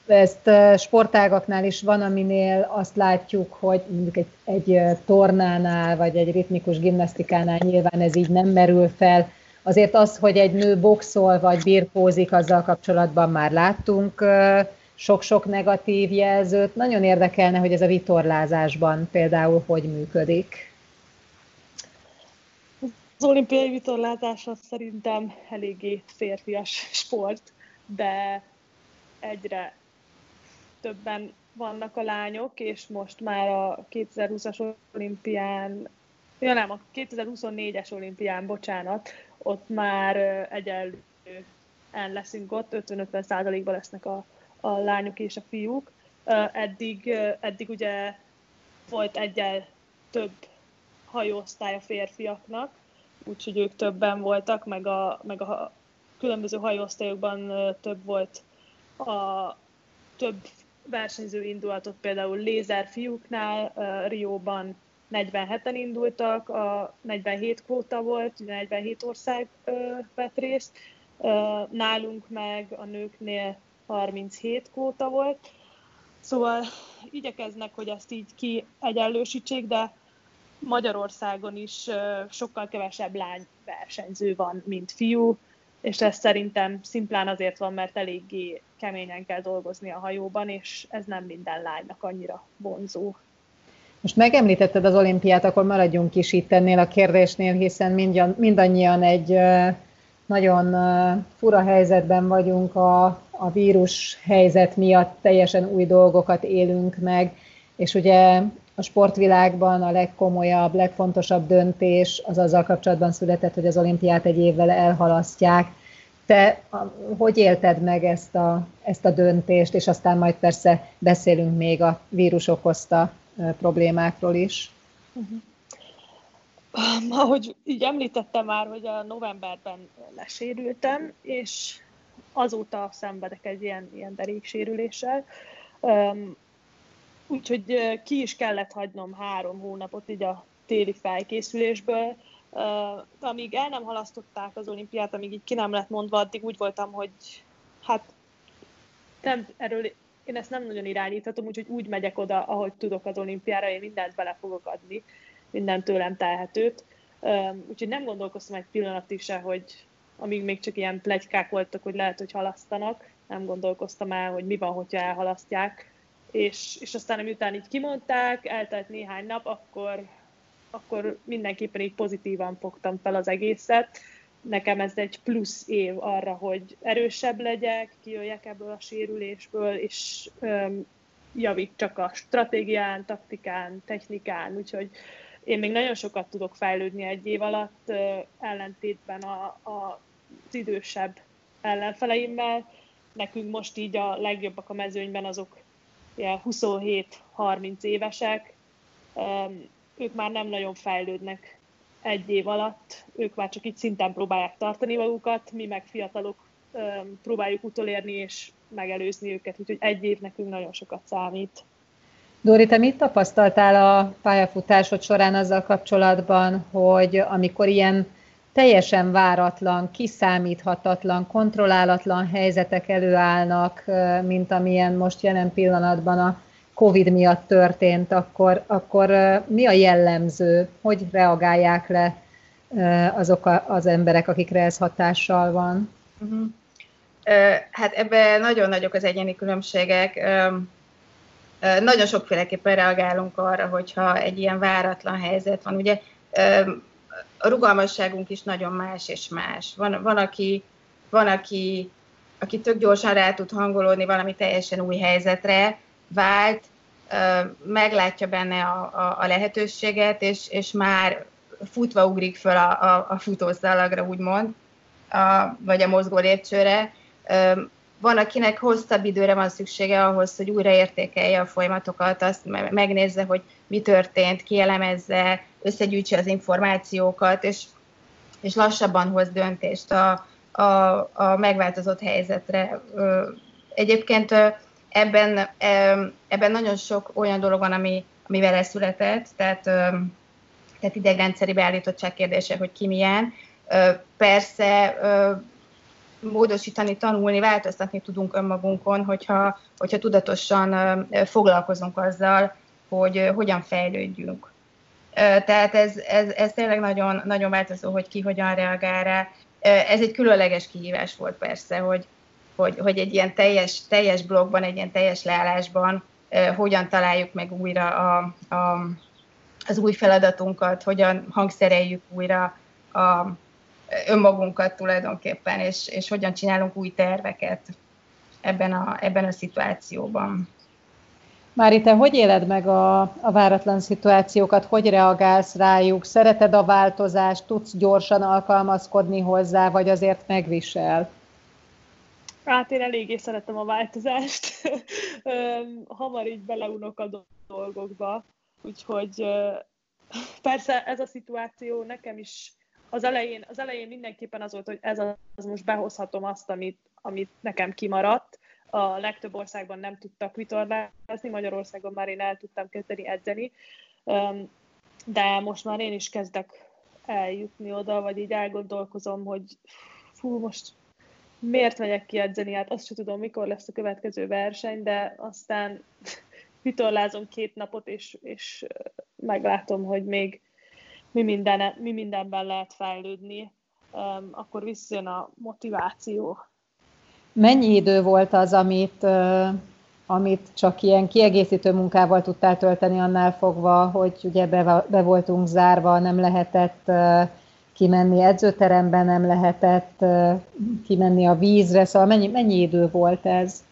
Speaker 2: Ezt sportágaknál is van, aminél azt látjuk, hogy mondjuk egy, egy tornánál, vagy egy ritmikus gimnasztikánál nyilván ez így nem merül fel, Azért az, hogy egy nő boxol vagy birkózik, azzal kapcsolatban már láttunk sok-sok negatív jelzőt. Nagyon érdekelne, hogy ez a vitorlázásban például hogy működik.
Speaker 4: Az olimpiai vitorlázás az szerintem eléggé férfias sport, de egyre többen vannak a lányok, és most már a 2020-as olimpián, ja nem, a 2024-es olimpián, bocsánat, ott már egyenlően leszünk ott, 50-50 százalékban lesznek a, a lányok és a fiúk. Eddig, eddig ugye volt egyel több hajóosztály a férfiaknak, úgyhogy ők többen voltak, meg a, meg a különböző hajóosztályokban több volt a több versenyző indulatot, például lézer fiúknál, Rióban 47-en indultak, a 47 kvóta volt, 47 ország ö, vett részt, ö, nálunk meg a nőknél 37 kvóta volt. Szóval igyekeznek, hogy ezt így kiegyenlősítsék, de Magyarországon is sokkal kevesebb lány versenyző van, mint fiú, és ez szerintem szimplán azért van, mert eléggé keményen kell dolgozni a hajóban, és ez nem minden lánynak annyira vonzó.
Speaker 2: Most megemlítetted az olimpiát, akkor maradjunk is itt ennél a kérdésnél, hiszen mindannyian egy nagyon fura helyzetben vagyunk a, a vírus helyzet miatt, teljesen új dolgokat élünk meg, és ugye a sportvilágban a legkomolyabb, legfontosabb döntés az azzal kapcsolatban született, hogy az olimpiát egy évvel elhalasztják. Te hogy élted meg ezt a, ezt a döntést, és aztán majd persze beszélünk még a vírus okozta problémákról is. Uh-huh.
Speaker 4: Ahogy így említettem már, hogy a novemberben lesérültem, és azóta szenvedek egy ilyen, ilyen deréksérüléssel. Úgyhogy ki is kellett hagynom három hónapot így a téli felkészülésből. Amíg el nem halasztották az olimpiát, amíg így ki nem lett mondva, addig úgy voltam, hogy hát nem, erről én ezt nem nagyon irányíthatom, úgyhogy úgy megyek oda, ahogy tudok az olimpiára, én mindent bele fogok adni, mindent tőlem telhetőt. Úgyhogy nem gondolkoztam egy pillanatig se, hogy amíg még csak ilyen plegykák voltak, hogy lehet, hogy halasztanak, nem gondolkoztam el, hogy mi van, hogyha elhalasztják. És, és aztán, amiután így kimondták, eltelt néhány nap, akkor, akkor mindenképpen így pozitívan fogtam fel az egészet. Nekem ez egy plusz év arra, hogy erősebb legyek, kijöjjek ebből a sérülésből, és um, javítsak a stratégián, taktikán, technikán, úgyhogy én még nagyon sokat tudok fejlődni egy év alatt, uh, ellentétben a, a, az idősebb ellenfeleimmel, nekünk most így a legjobbak a mezőnyben azok 27-30 évesek, ők már nem nagyon fejlődnek egy év alatt, ők már csak így szinten próbálják tartani magukat, mi meg fiatalok próbáljuk utolérni és megelőzni őket, úgyhogy egy év nekünk nagyon sokat számít.
Speaker 2: Dóri, te mit tapasztaltál a pályafutásod során azzal kapcsolatban, hogy amikor ilyen teljesen váratlan, kiszámíthatatlan, kontrollálatlan helyzetek előállnak, mint amilyen most jelen pillanatban a COVID miatt történt, akkor, akkor mi a jellemző, hogy reagálják le azok az emberek, akikre ez hatással van? Uh-huh.
Speaker 3: Hát ebben nagyon nagyok az egyéni különbségek. Nagyon sokféleképpen reagálunk arra, hogyha egy ilyen váratlan helyzet van. Ugye a rugalmasságunk is nagyon más és más. Van, van, aki, van aki, aki tök gyorsan rá tud hangolódni valami teljesen új helyzetre, vált, meglátja benne a, a, a lehetőséget, és, és már futva ugrik föl a, a, a futószalagra, úgymond, a, vagy a mozgó lépcsőre. Van, akinek hosszabb időre van szüksége ahhoz, hogy újra értékelje a folyamatokat, azt megnézze, hogy mi történt, kielemezze, összegyűjtse az információkat, és, és lassabban hoz döntést a, a, a megváltozott helyzetre. Egyébként ebben, ebben nagyon sok olyan dolog van, ami, ami vele született, tehát, tehát idegrendszeri beállítottság kérdése, hogy ki milyen. Persze módosítani, tanulni, változtatni tudunk önmagunkon, hogyha, hogyha tudatosan foglalkozunk azzal, hogy hogyan fejlődjünk. Tehát ez, ez, ez tényleg nagyon, nagyon változó, hogy ki hogyan reagál rá. Ez egy különleges kihívás volt persze, hogy, hogy, hogy egy ilyen teljes, teljes blogban, egy ilyen teljes leállásban hogyan találjuk meg újra a, a, az új feladatunkat, hogyan hangszereljük újra a, önmagunkat tulajdonképpen, és, és hogyan csinálunk új terveket ebben a, ebben a szituációban.
Speaker 2: Mári, te hogy éled meg a, a váratlan szituációkat, hogy reagálsz rájuk? Szereted a változást, tudsz gyorsan alkalmazkodni hozzá, vagy azért megvisel?
Speaker 4: Hát én eléggé szeretem a változást. Hamar így beleunok a dolgokba, úgyhogy persze ez a szituáció nekem is az elején, az elején mindenképpen az volt, hogy ez az most behozhatom azt, amit, amit nekem kimaradt, a legtöbb országban nem tudtak vitorlázni, Magyarországon már én el tudtam kezdeni edzeni, de most már én is kezdek eljutni oda, vagy így elgondolkozom, hogy fú, most miért megyek ki edzeni, hát azt sem tudom, mikor lesz a következő verseny, de aztán vitorlázom két napot, és, és meglátom, hogy még mi, minden, mi mindenben lehet fejlődni, akkor visszajön a motiváció,
Speaker 2: Mennyi idő volt az, amit, amit csak ilyen kiegészítő munkával tudtál tölteni annál fogva, hogy ugye be, be voltunk zárva, nem lehetett kimenni edzőterembe, nem lehetett kimenni a vízre, szóval mennyi, mennyi idő volt ez?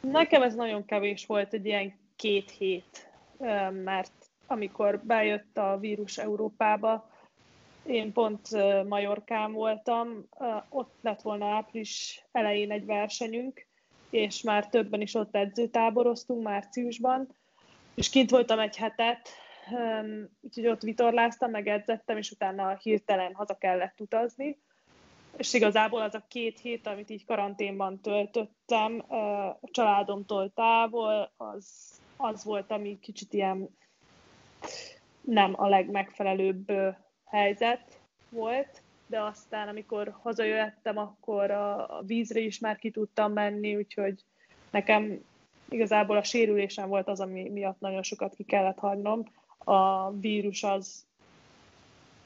Speaker 4: Nekem ez nagyon kevés volt, egy ilyen két hét, mert amikor bejött a vírus Európába, én pont Majorkán voltam, ott lett volna április elején egy versenyünk, és már többen is ott edzőtáboroztunk márciusban, és kint voltam egy hetet, úgyhogy ott vitorláztam, meg edzettem, és utána hirtelen haza kellett utazni. És igazából az a két hét, amit így karanténban töltöttem, a családomtól távol, az, az volt, ami kicsit ilyen nem a legmegfelelőbb helyzet volt, de aztán, amikor hazajöttem, akkor a, vízre is már ki tudtam menni, úgyhogy nekem igazából a sérülésem volt az, ami miatt nagyon sokat ki kellett hagynom. A vírus az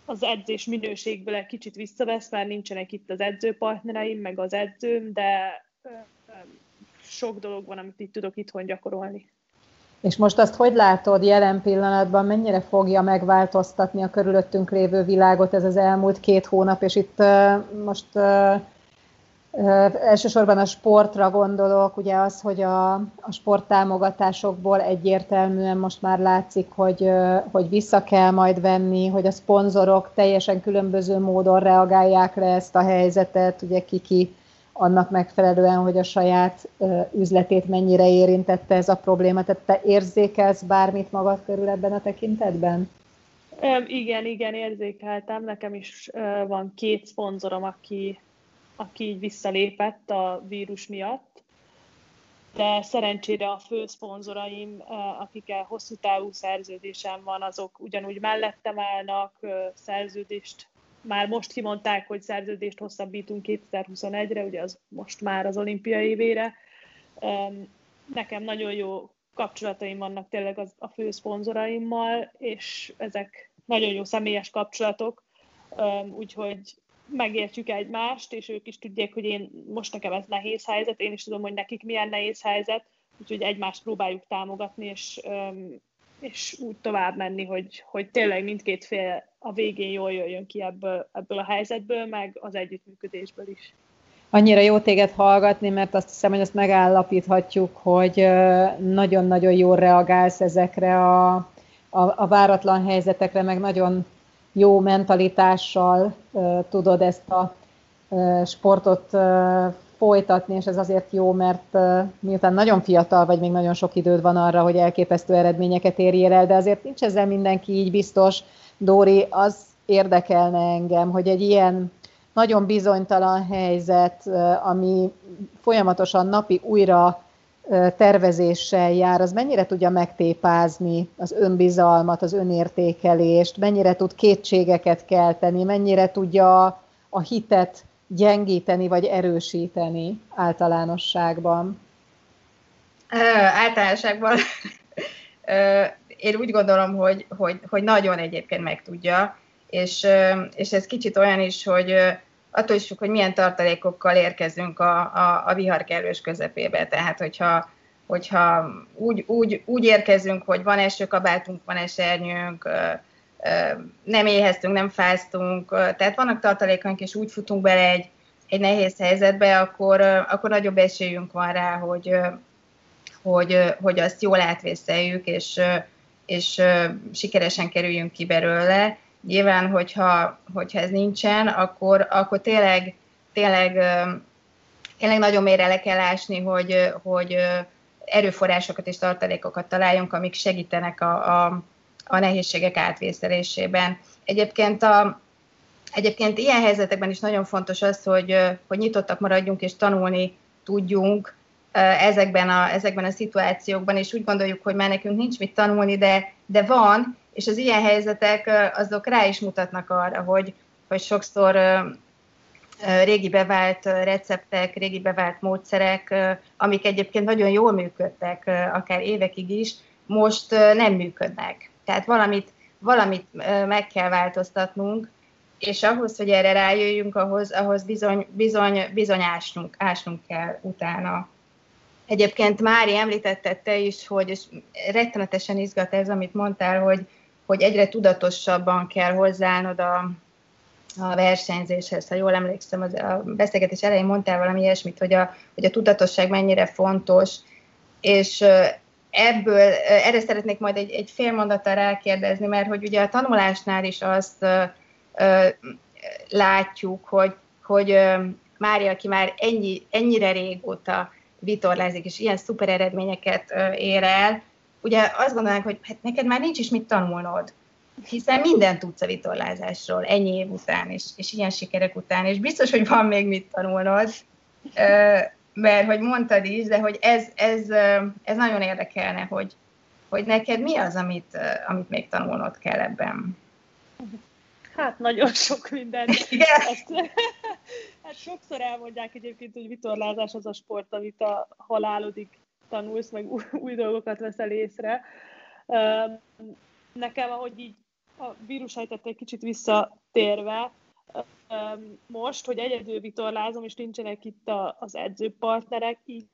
Speaker 4: az edzés minőségből egy kicsit visszavesz, mert nincsenek itt az edzőpartnereim, meg az edzőm, de sok dolog van, amit itt tudok itthon gyakorolni.
Speaker 2: És most azt hogy látod jelen pillanatban, mennyire fogja megváltoztatni a körülöttünk lévő világot ez az elmúlt két hónap, és itt most elsősorban a sportra gondolok, ugye az, hogy a, a sporttámogatásokból egyértelműen most már látszik, hogy, hogy vissza kell majd venni, hogy a szponzorok teljesen különböző módon reagálják le ezt a helyzetet, ugye ki ki annak megfelelően, hogy a saját üzletét mennyire érintette ez a probléma. Tehát te érzékelsz bármit magad körül ebben a tekintetben?
Speaker 4: Igen, igen, érzékeltem. Nekem is van két szponzorom, aki, aki így visszalépett a vírus miatt, de szerencsére a fő szponzoraim, akikkel hosszú távú szerződésem van, azok ugyanúgy mellettem állnak, szerződést már most kimondták, hogy szerződést hosszabbítunk 2021-re, ugye az most már az olimpiai évére. Nekem nagyon jó kapcsolataim vannak tényleg az, a fő szponzoraimmal, és ezek nagyon jó személyes kapcsolatok, úgyhogy megértjük egymást, és ők is tudják, hogy én most nekem ez nehéz helyzet, én is tudom, hogy nekik milyen nehéz helyzet, úgyhogy egymást próbáljuk támogatni, és, és úgy tovább menni, hogy, hogy tényleg mindkét fél a végén jól jöjjön ki ebből, ebből a helyzetből, meg az együttműködésből is.
Speaker 2: Annyira jó téged hallgatni, mert azt hiszem, hogy azt megállapíthatjuk, hogy nagyon-nagyon jól reagálsz ezekre a, a, a váratlan helyzetekre, meg nagyon jó mentalitással tudod ezt a sportot folytatni, és ez azért jó, mert miután nagyon fiatal vagy, még nagyon sok időd van arra, hogy elképesztő eredményeket érjél el, de azért nincs ezzel mindenki így biztos. Dóri, az érdekelne engem, hogy egy ilyen nagyon bizonytalan helyzet, ami folyamatosan napi újra tervezéssel jár, az mennyire tudja megtépázni az önbizalmat, az önértékelést, mennyire tud kétségeket kelteni, mennyire tudja a hitet gyengíteni vagy erősíteni általánosságban?
Speaker 3: Ö, általánosságban ö, én úgy gondolom, hogy, hogy, hogy nagyon egyébként meg tudja, és, és ez kicsit olyan is, hogy attól is hogy milyen tartalékokkal érkezünk a, a, a viharkerülős közepébe. Tehát, hogyha, hogyha úgy, úgy, úgy érkezünk, hogy van esőkabátunk, van esernyőnk, nem éheztünk, nem fáztunk, tehát vannak tartalékaink, és úgy futunk bele egy, egy nehéz helyzetbe, akkor, akkor nagyobb esélyünk van rá, hogy, hogy, hogy azt jól átvészeljük, és, és sikeresen kerüljünk ki belőle. Nyilván, hogyha, hogyha ez nincsen, akkor, akkor tényleg, tényleg, tényleg nagyon mélyre le kell ásni, hogy, hogy erőforrásokat és tartalékokat találjunk, amik segítenek a, a, a nehézségek átvészelésében. Egyébként, a, egyébként ilyen helyzetekben is nagyon fontos az, hogy, hogy nyitottak maradjunk és tanulni tudjunk ezekben a, ezekben a szituációkban, és úgy gondoljuk, hogy már nekünk nincs mit tanulni, de, de van, és az ilyen helyzetek azok rá is mutatnak arra, hogy, hogy sokszor régi bevált receptek, régi bevált módszerek, amik egyébként nagyon jól működtek, akár évekig is, most nem működnek. Tehát valamit, valamit meg kell változtatnunk, és ahhoz, hogy erre rájöjjünk, ahhoz, ahhoz bizony, bizony, bizony ásnunk, ásnunk kell utána. Egyébként Mári említette te is, hogy és rettenetesen izgat ez, amit mondtál, hogy, hogy egyre tudatosabban kell hozzáállnod a, a versenyzéshez. Ha jól emlékszem, az, a beszélgetés elején mondtál valami ilyesmit, hogy a, hogy a tudatosság mennyire fontos, és ebből, erre szeretnék majd egy, egy fél mondattal rákérdezni, mert hogy ugye a tanulásnál is azt ö, ö, látjuk, hogy, hogy ö, Mária, aki már ennyi, ennyire régóta vitorlázik, és ilyen szuper eredményeket ér el, ugye azt gondolnánk, hogy hát neked már nincs is mit tanulnod, hiszen minden tudsz a vitorlázásról ennyi év után, és, és ilyen sikerek után, és biztos, hogy van még mit tanulnod, mert hogy mondtad is, de hogy ez, ez, ez nagyon érdekelne, hogy, hogy neked mi az, amit, amit még tanulnod kell ebben.
Speaker 4: Hát nagyon sok minden.
Speaker 3: Igen.
Speaker 4: Ezt, hát sokszor elmondják egyébként, hogy vitorlázás az a sport, amit a halálodig tanulsz, meg új, új dolgokat veszel észre. Nekem, ahogy így a vírushelyzetre egy kicsit visszatérve, most, hogy egyedül vitorlázom, és nincsenek itt az edzőpartnerek, így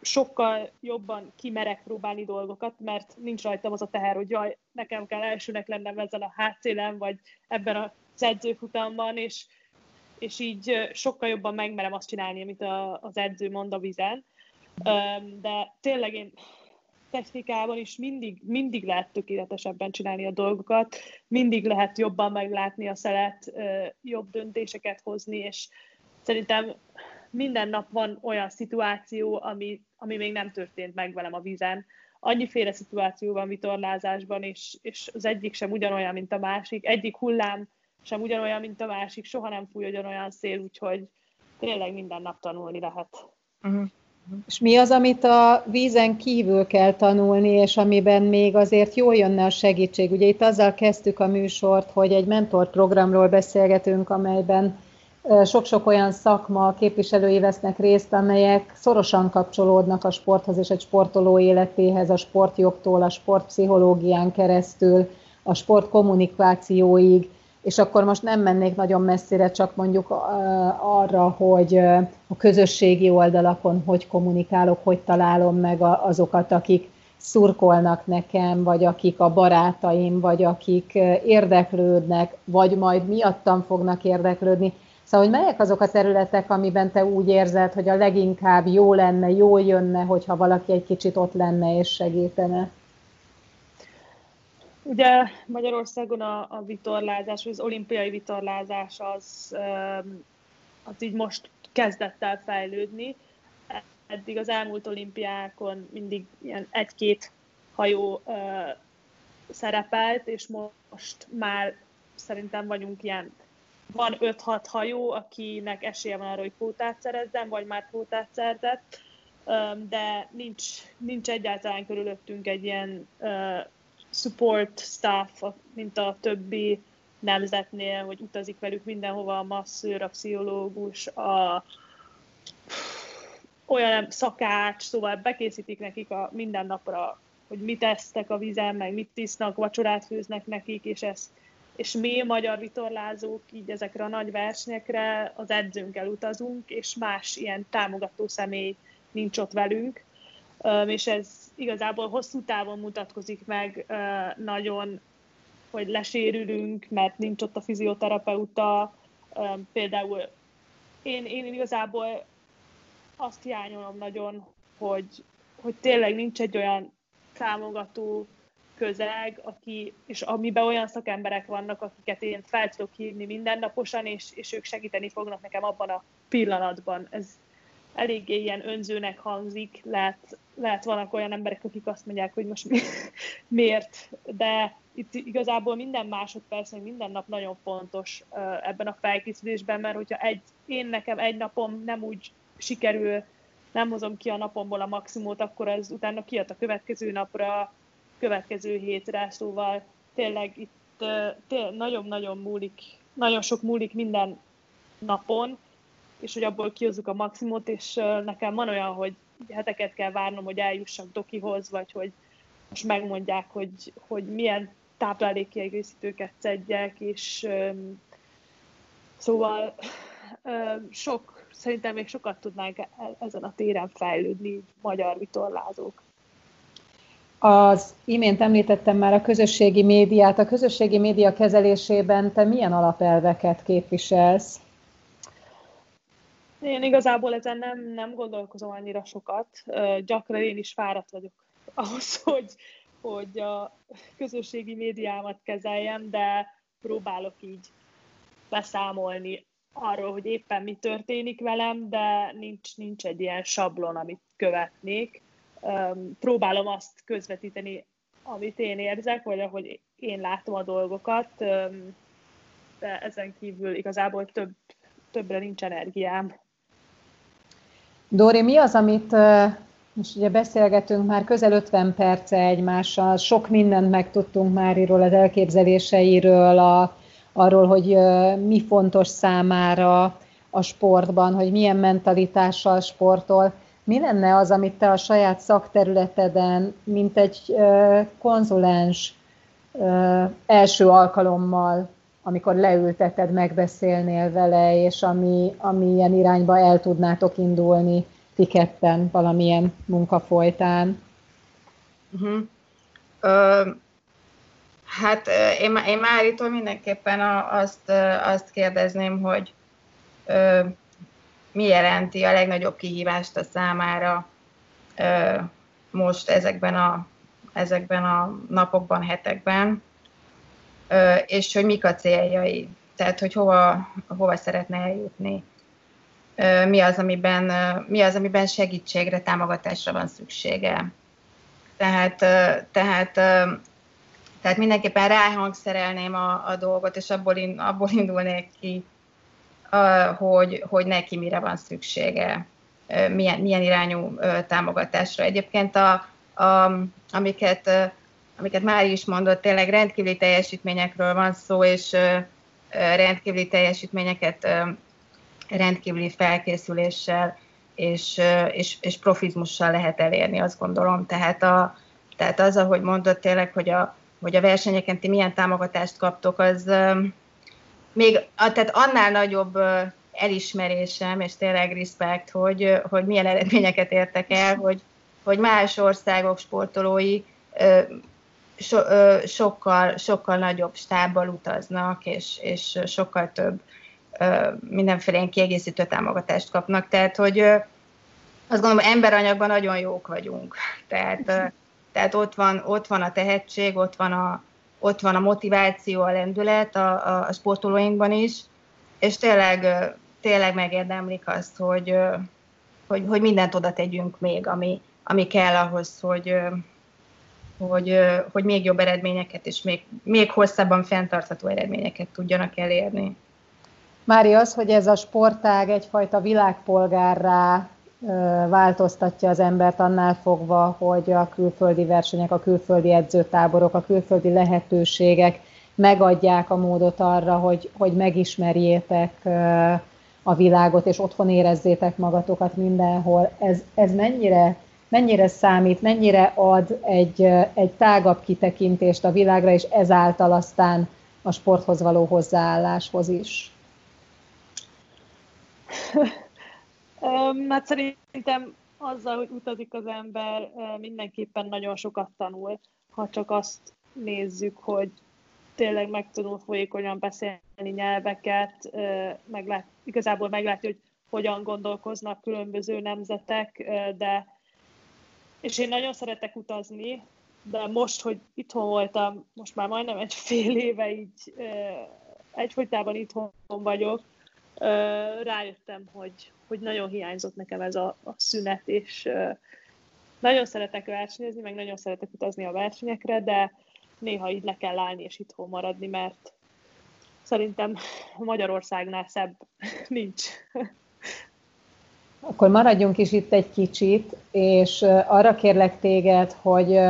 Speaker 4: sokkal jobban kimerek próbálni dolgokat, mert nincs rajtam az a teher, hogy jaj, nekem kell elsőnek lennem ezen a hátszélen, vagy ebben az edzőfutamban, és, és így sokkal jobban megmerem azt csinálni, amit a, az edző mond a vizen. De tényleg én technikában is mindig, mindig lehet tökéletesebben csinálni a dolgokat, mindig lehet jobban meglátni a szelet, jobb döntéseket hozni, és szerintem minden nap van olyan szituáció, ami, ami még nem történt meg velem a vízen. Annyiféle szituáció van vitorlázásban, és, és az egyik sem ugyanolyan, mint a másik. Egyik hullám sem ugyanolyan, mint a másik, soha nem fúj ugyanolyan szél, úgyhogy tényleg minden nap tanulni lehet. Uh-huh.
Speaker 2: És mi az, amit a vízen kívül kell tanulni, és amiben még azért jól jönne a segítség? Ugye itt azzal kezdtük a műsort, hogy egy mentorprogramról beszélgetünk, amelyben sok-sok olyan szakma képviselői vesznek részt, amelyek szorosan kapcsolódnak a sporthoz és egy sportoló életéhez, a sportjogtól, a sportpszichológián keresztül, a sportkommunikációig, és akkor most nem mennék nagyon messzire, csak mondjuk arra, hogy a közösségi oldalakon hogy kommunikálok, hogy találom meg azokat, akik szurkolnak nekem, vagy akik a barátaim, vagy akik érdeklődnek, vagy majd miattam fognak érdeklődni. Szóval, hogy melyek azok a területek, amiben te úgy érzed, hogy a leginkább jó lenne, jó jönne, hogyha valaki egy kicsit ott lenne és segítene?
Speaker 4: Ugye Magyarországon a, a vitorlázás, az olimpiai vitorlázás az, az így most kezdett el fejlődni. Eddig az elmúlt olimpiákon mindig ilyen egy-két hajó szerepelt, és most már szerintem vagyunk ilyen van 5-6 hajó, akinek esélye van arra, hogy kvótát szerezzen, vagy már kvótát szerzett, de nincs, nincs egyáltalán körülöttünk egy ilyen support staff, mint a többi nemzetnél, hogy utazik velük mindenhova a masszőr, a pszichológus, a olyan szakács, szóval bekészítik nekik a minden napra, hogy mit esztek a vizen, meg mit tisznak, vacsorát főznek nekik, és ezt és mi magyar vitorlázók így ezekre a nagy versenyekre az edzőnkkel utazunk, és más ilyen támogató személy nincs ott velünk, és ez igazából hosszú távon mutatkozik meg nagyon, hogy lesérülünk, mert nincs ott a fizioterapeuta, például én, én igazából azt hiányolom nagyon, hogy, hogy tényleg nincs egy olyan támogató közeg, aki, és amiben olyan szakemberek vannak, akiket én fel tudok hívni mindennaposan, és, és ők segíteni fognak nekem abban a pillanatban. Ez eléggé ilyen önzőnek hangzik, lehet, lehet vannak olyan emberek, akik azt mondják, hogy most mi, miért, de itt igazából minden másodperc, meg minden nap nagyon fontos ebben a felkészülésben, mert hogyha egy, én nekem egy napom nem úgy sikerül, nem hozom ki a napomból a maximumot, akkor az utána kijött a következő napra, következő hétre, szóval tényleg itt nagyon-nagyon múlik, nagyon sok múlik minden napon, és hogy abból kihozzuk a maximumot, és nekem van olyan, hogy heteket kell várnom, hogy eljussak Dokihoz, vagy hogy most megmondják, hogy, hogy milyen táplálékkiegészítőket szedjek, és szóval sok, szerintem még sokat tudnánk e-, ezen a téren fejlődni magyar vitorlázók.
Speaker 2: Az imént említettem már a közösségi médiát. A közösségi média kezelésében te milyen alapelveket képviselsz?
Speaker 4: Én igazából ezen nem, nem gondolkozom annyira sokat. Gyakran én is fáradt vagyok ahhoz, hogy, hogy a közösségi médiámat kezeljem, de próbálok így beszámolni arról, hogy éppen mi történik velem, de nincs, nincs egy ilyen sablon, amit követnék próbálom azt közvetíteni, amit én érzek, vagy ahogy én látom a dolgokat, de ezen kívül igazából több, többre nincs energiám.
Speaker 2: Dóri, mi az, amit most ugye beszélgetünk már közel 50 perce egymással, sok mindent megtudtunk már íról, az elképzeléseiről, a, arról, hogy mi fontos számára a sportban, hogy milyen mentalitással sportol. Mi lenne az, amit te a saját szakterületeden, mint egy konzulens első alkalommal, amikor leülteted, megbeszélnél vele, és ami, ami ilyen irányba el tudnátok indulni ti ketten valamilyen munka folytán?
Speaker 3: Uh-huh. Ö, hát én, én már mindenképpen azt, azt kérdezném, hogy ö, mi jelenti a legnagyobb kihívást a számára most ezekben a, ezekben a napokban, hetekben, és hogy mik a céljai, tehát hogy hova, hova szeretne eljutni. mi az, amiben, mi az, amiben segítségre, támogatásra van szüksége. Tehát, tehát, tehát mindenképpen ráhangszerelném a, a dolgot, és abból, in, abból indulnék ki, hogy, hogy neki mire van szüksége, milyen, milyen irányú támogatásra. Egyébként a, a, amiket, amiket Mári is mondott, tényleg rendkívüli teljesítményekről van szó, és rendkívüli teljesítményeket rendkívüli felkészüléssel és, és, és profizmussal lehet elérni, azt gondolom. Tehát, a, tehát az, ahogy mondott tényleg, hogy a, hogy a versenyeken ti milyen támogatást kaptok, az még tehát annál nagyobb elismerésem, és tényleg respekt, hogy, hogy milyen eredményeket értek el, hogy, hogy más országok sportolói so, sokkal, sokkal nagyobb stábbal utaznak, és, és sokkal több mindenféle ilyen kiegészítő támogatást kapnak. Tehát, hogy azt gondolom, emberanyagban nagyon jók vagyunk. Tehát, tehát ott, van, ott van a tehetség, ott van a, ott van a motiváció, a lendület a, a, a sportolóinkban is, és tényleg, tényleg megérdemlik azt, hogy, hogy, hogy mindent oda tegyünk még, ami, ami kell ahhoz, hogy, hogy, hogy még jobb eredményeket és még, még hosszabban fenntartható eredményeket tudjanak elérni.
Speaker 2: Mári, az, hogy ez a sportág egyfajta világpolgárrá változtatja az embert annál fogva, hogy a külföldi versenyek, a külföldi edzőtáborok, a külföldi lehetőségek megadják a módot arra, hogy, hogy megismerjétek a világot, és otthon érezzétek magatokat mindenhol. Ez, ez mennyire, mennyire számít, mennyire ad egy, egy tágabb kitekintést a világra, és ezáltal aztán a sporthoz való hozzáálláshoz is?
Speaker 4: Hát szerintem azzal, hogy utazik az ember, mindenképpen nagyon sokat tanul, ha csak azt nézzük, hogy tényleg meg tudunk folyékonyan beszélni nyelveket, meglát, igazából meglátja, hogy hogyan gondolkoznak különböző nemzetek, de és én nagyon szeretek utazni, de most, hogy itthon voltam, most már majdnem egy fél éve így egyfolytában itthon vagyok, rájöttem, hogy, hogy nagyon hiányzott nekem ez a, a szünet, és nagyon szeretek versenyezni, meg nagyon szeretek utazni a versenyekre, de néha így le kell állni és itthon maradni, mert szerintem Magyarországnál szebb nincs.
Speaker 2: Akkor maradjunk is itt egy kicsit, és arra kérlek téged, hogy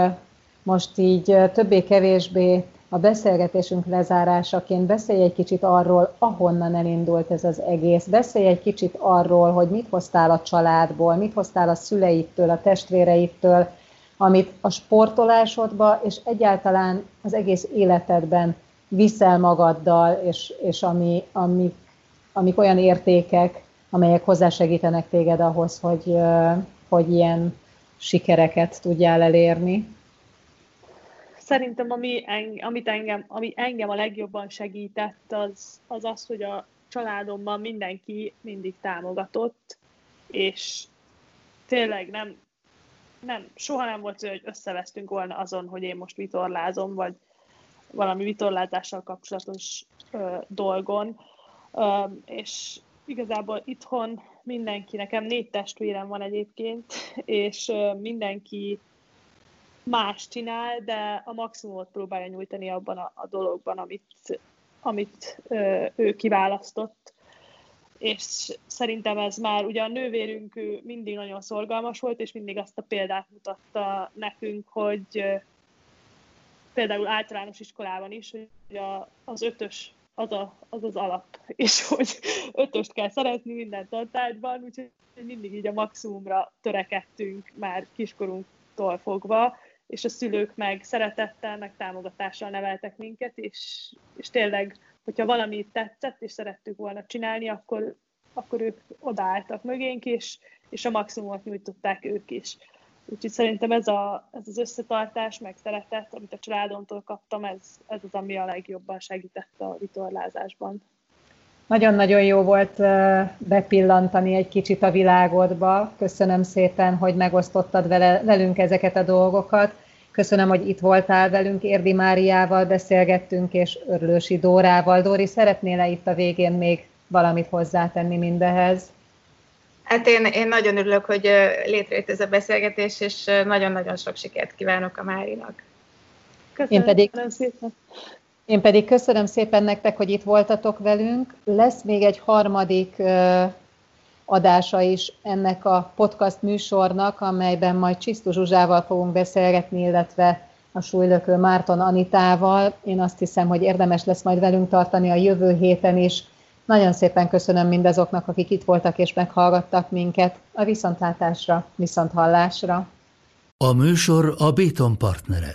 Speaker 2: most így többé-kevésbé a beszélgetésünk lezárásaként beszélj egy kicsit arról, ahonnan elindult ez az egész. Beszélj egy kicsit arról, hogy mit hoztál a családból, mit hoztál a szüleitől, a testvéreitől, amit a sportolásodba és egyáltalán az egész életedben viszel magaddal, és, és ami, ami, amik olyan értékek, amelyek hozzásegítenek téged ahhoz, hogy, hogy ilyen sikereket tudjál elérni?
Speaker 4: Szerintem ami, amit engem, ami engem a legjobban segített, az, az az, hogy a családomban mindenki mindig támogatott, és tényleg nem, nem, soha nem volt hogy összevesztünk volna azon, hogy én most vitorlázom, vagy valami vitorlázással kapcsolatos ö, dolgon, ö, és igazából itthon mindenki, nekem négy testvérem van egyébként, és mindenki más csinál, de a maximumot próbálja nyújtani abban a, a dologban, amit, amit ö, ő kiválasztott. És szerintem ez már, ugye a nővérünk mindig nagyon szorgalmas volt, és mindig azt a példát mutatta nekünk, hogy ö, például általános iskolában is, hogy a, az ötös az, a, az az alap, és hogy ötöst kell szeretni minden tantárgyban, úgyhogy mindig így a maximumra törekedtünk már kiskorunktól fogva, és a szülők meg szeretettel, meg támogatással neveltek minket, és, és tényleg, hogyha valami tetszett, és szerettük volna csinálni, akkor, akkor ők odaálltak mögénk, és, és a maximumot nyújtották ők is. Úgyhogy szerintem ez, a, ez az összetartás, meg szeretet, amit a családomtól kaptam, ez, ez az, ami a legjobban segített a vitorlázásban.
Speaker 2: Nagyon-nagyon jó volt bepillantani egy kicsit a világodba. Köszönöm szépen, hogy megosztottad vele, velünk ezeket a dolgokat. Köszönöm, hogy itt voltál velünk, Érdi Máriával beszélgettünk, és Örlősi Dórával. Dóri, szeretnél-e itt a végén még valamit hozzátenni mindehez?
Speaker 3: Hát én, én nagyon örülök, hogy létrejött ez a beszélgetés, és nagyon-nagyon sok sikert kívánok a Márinak.
Speaker 4: Köszönöm én pedig, szépen.
Speaker 2: Én pedig köszönöm szépen nektek, hogy itt voltatok velünk. Lesz még egy harmadik adása is ennek a podcast műsornak, amelyben majd Csisztus Zsuzsával fogunk beszélgetni, illetve a súlylökő Márton Anitával. Én azt hiszem, hogy érdemes lesz majd velünk tartani a jövő héten is. Nagyon szépen köszönöm mindazoknak, akik itt voltak és meghallgattak minket. A viszontlátásra, viszonthallásra.
Speaker 1: A műsor a Béton partnere.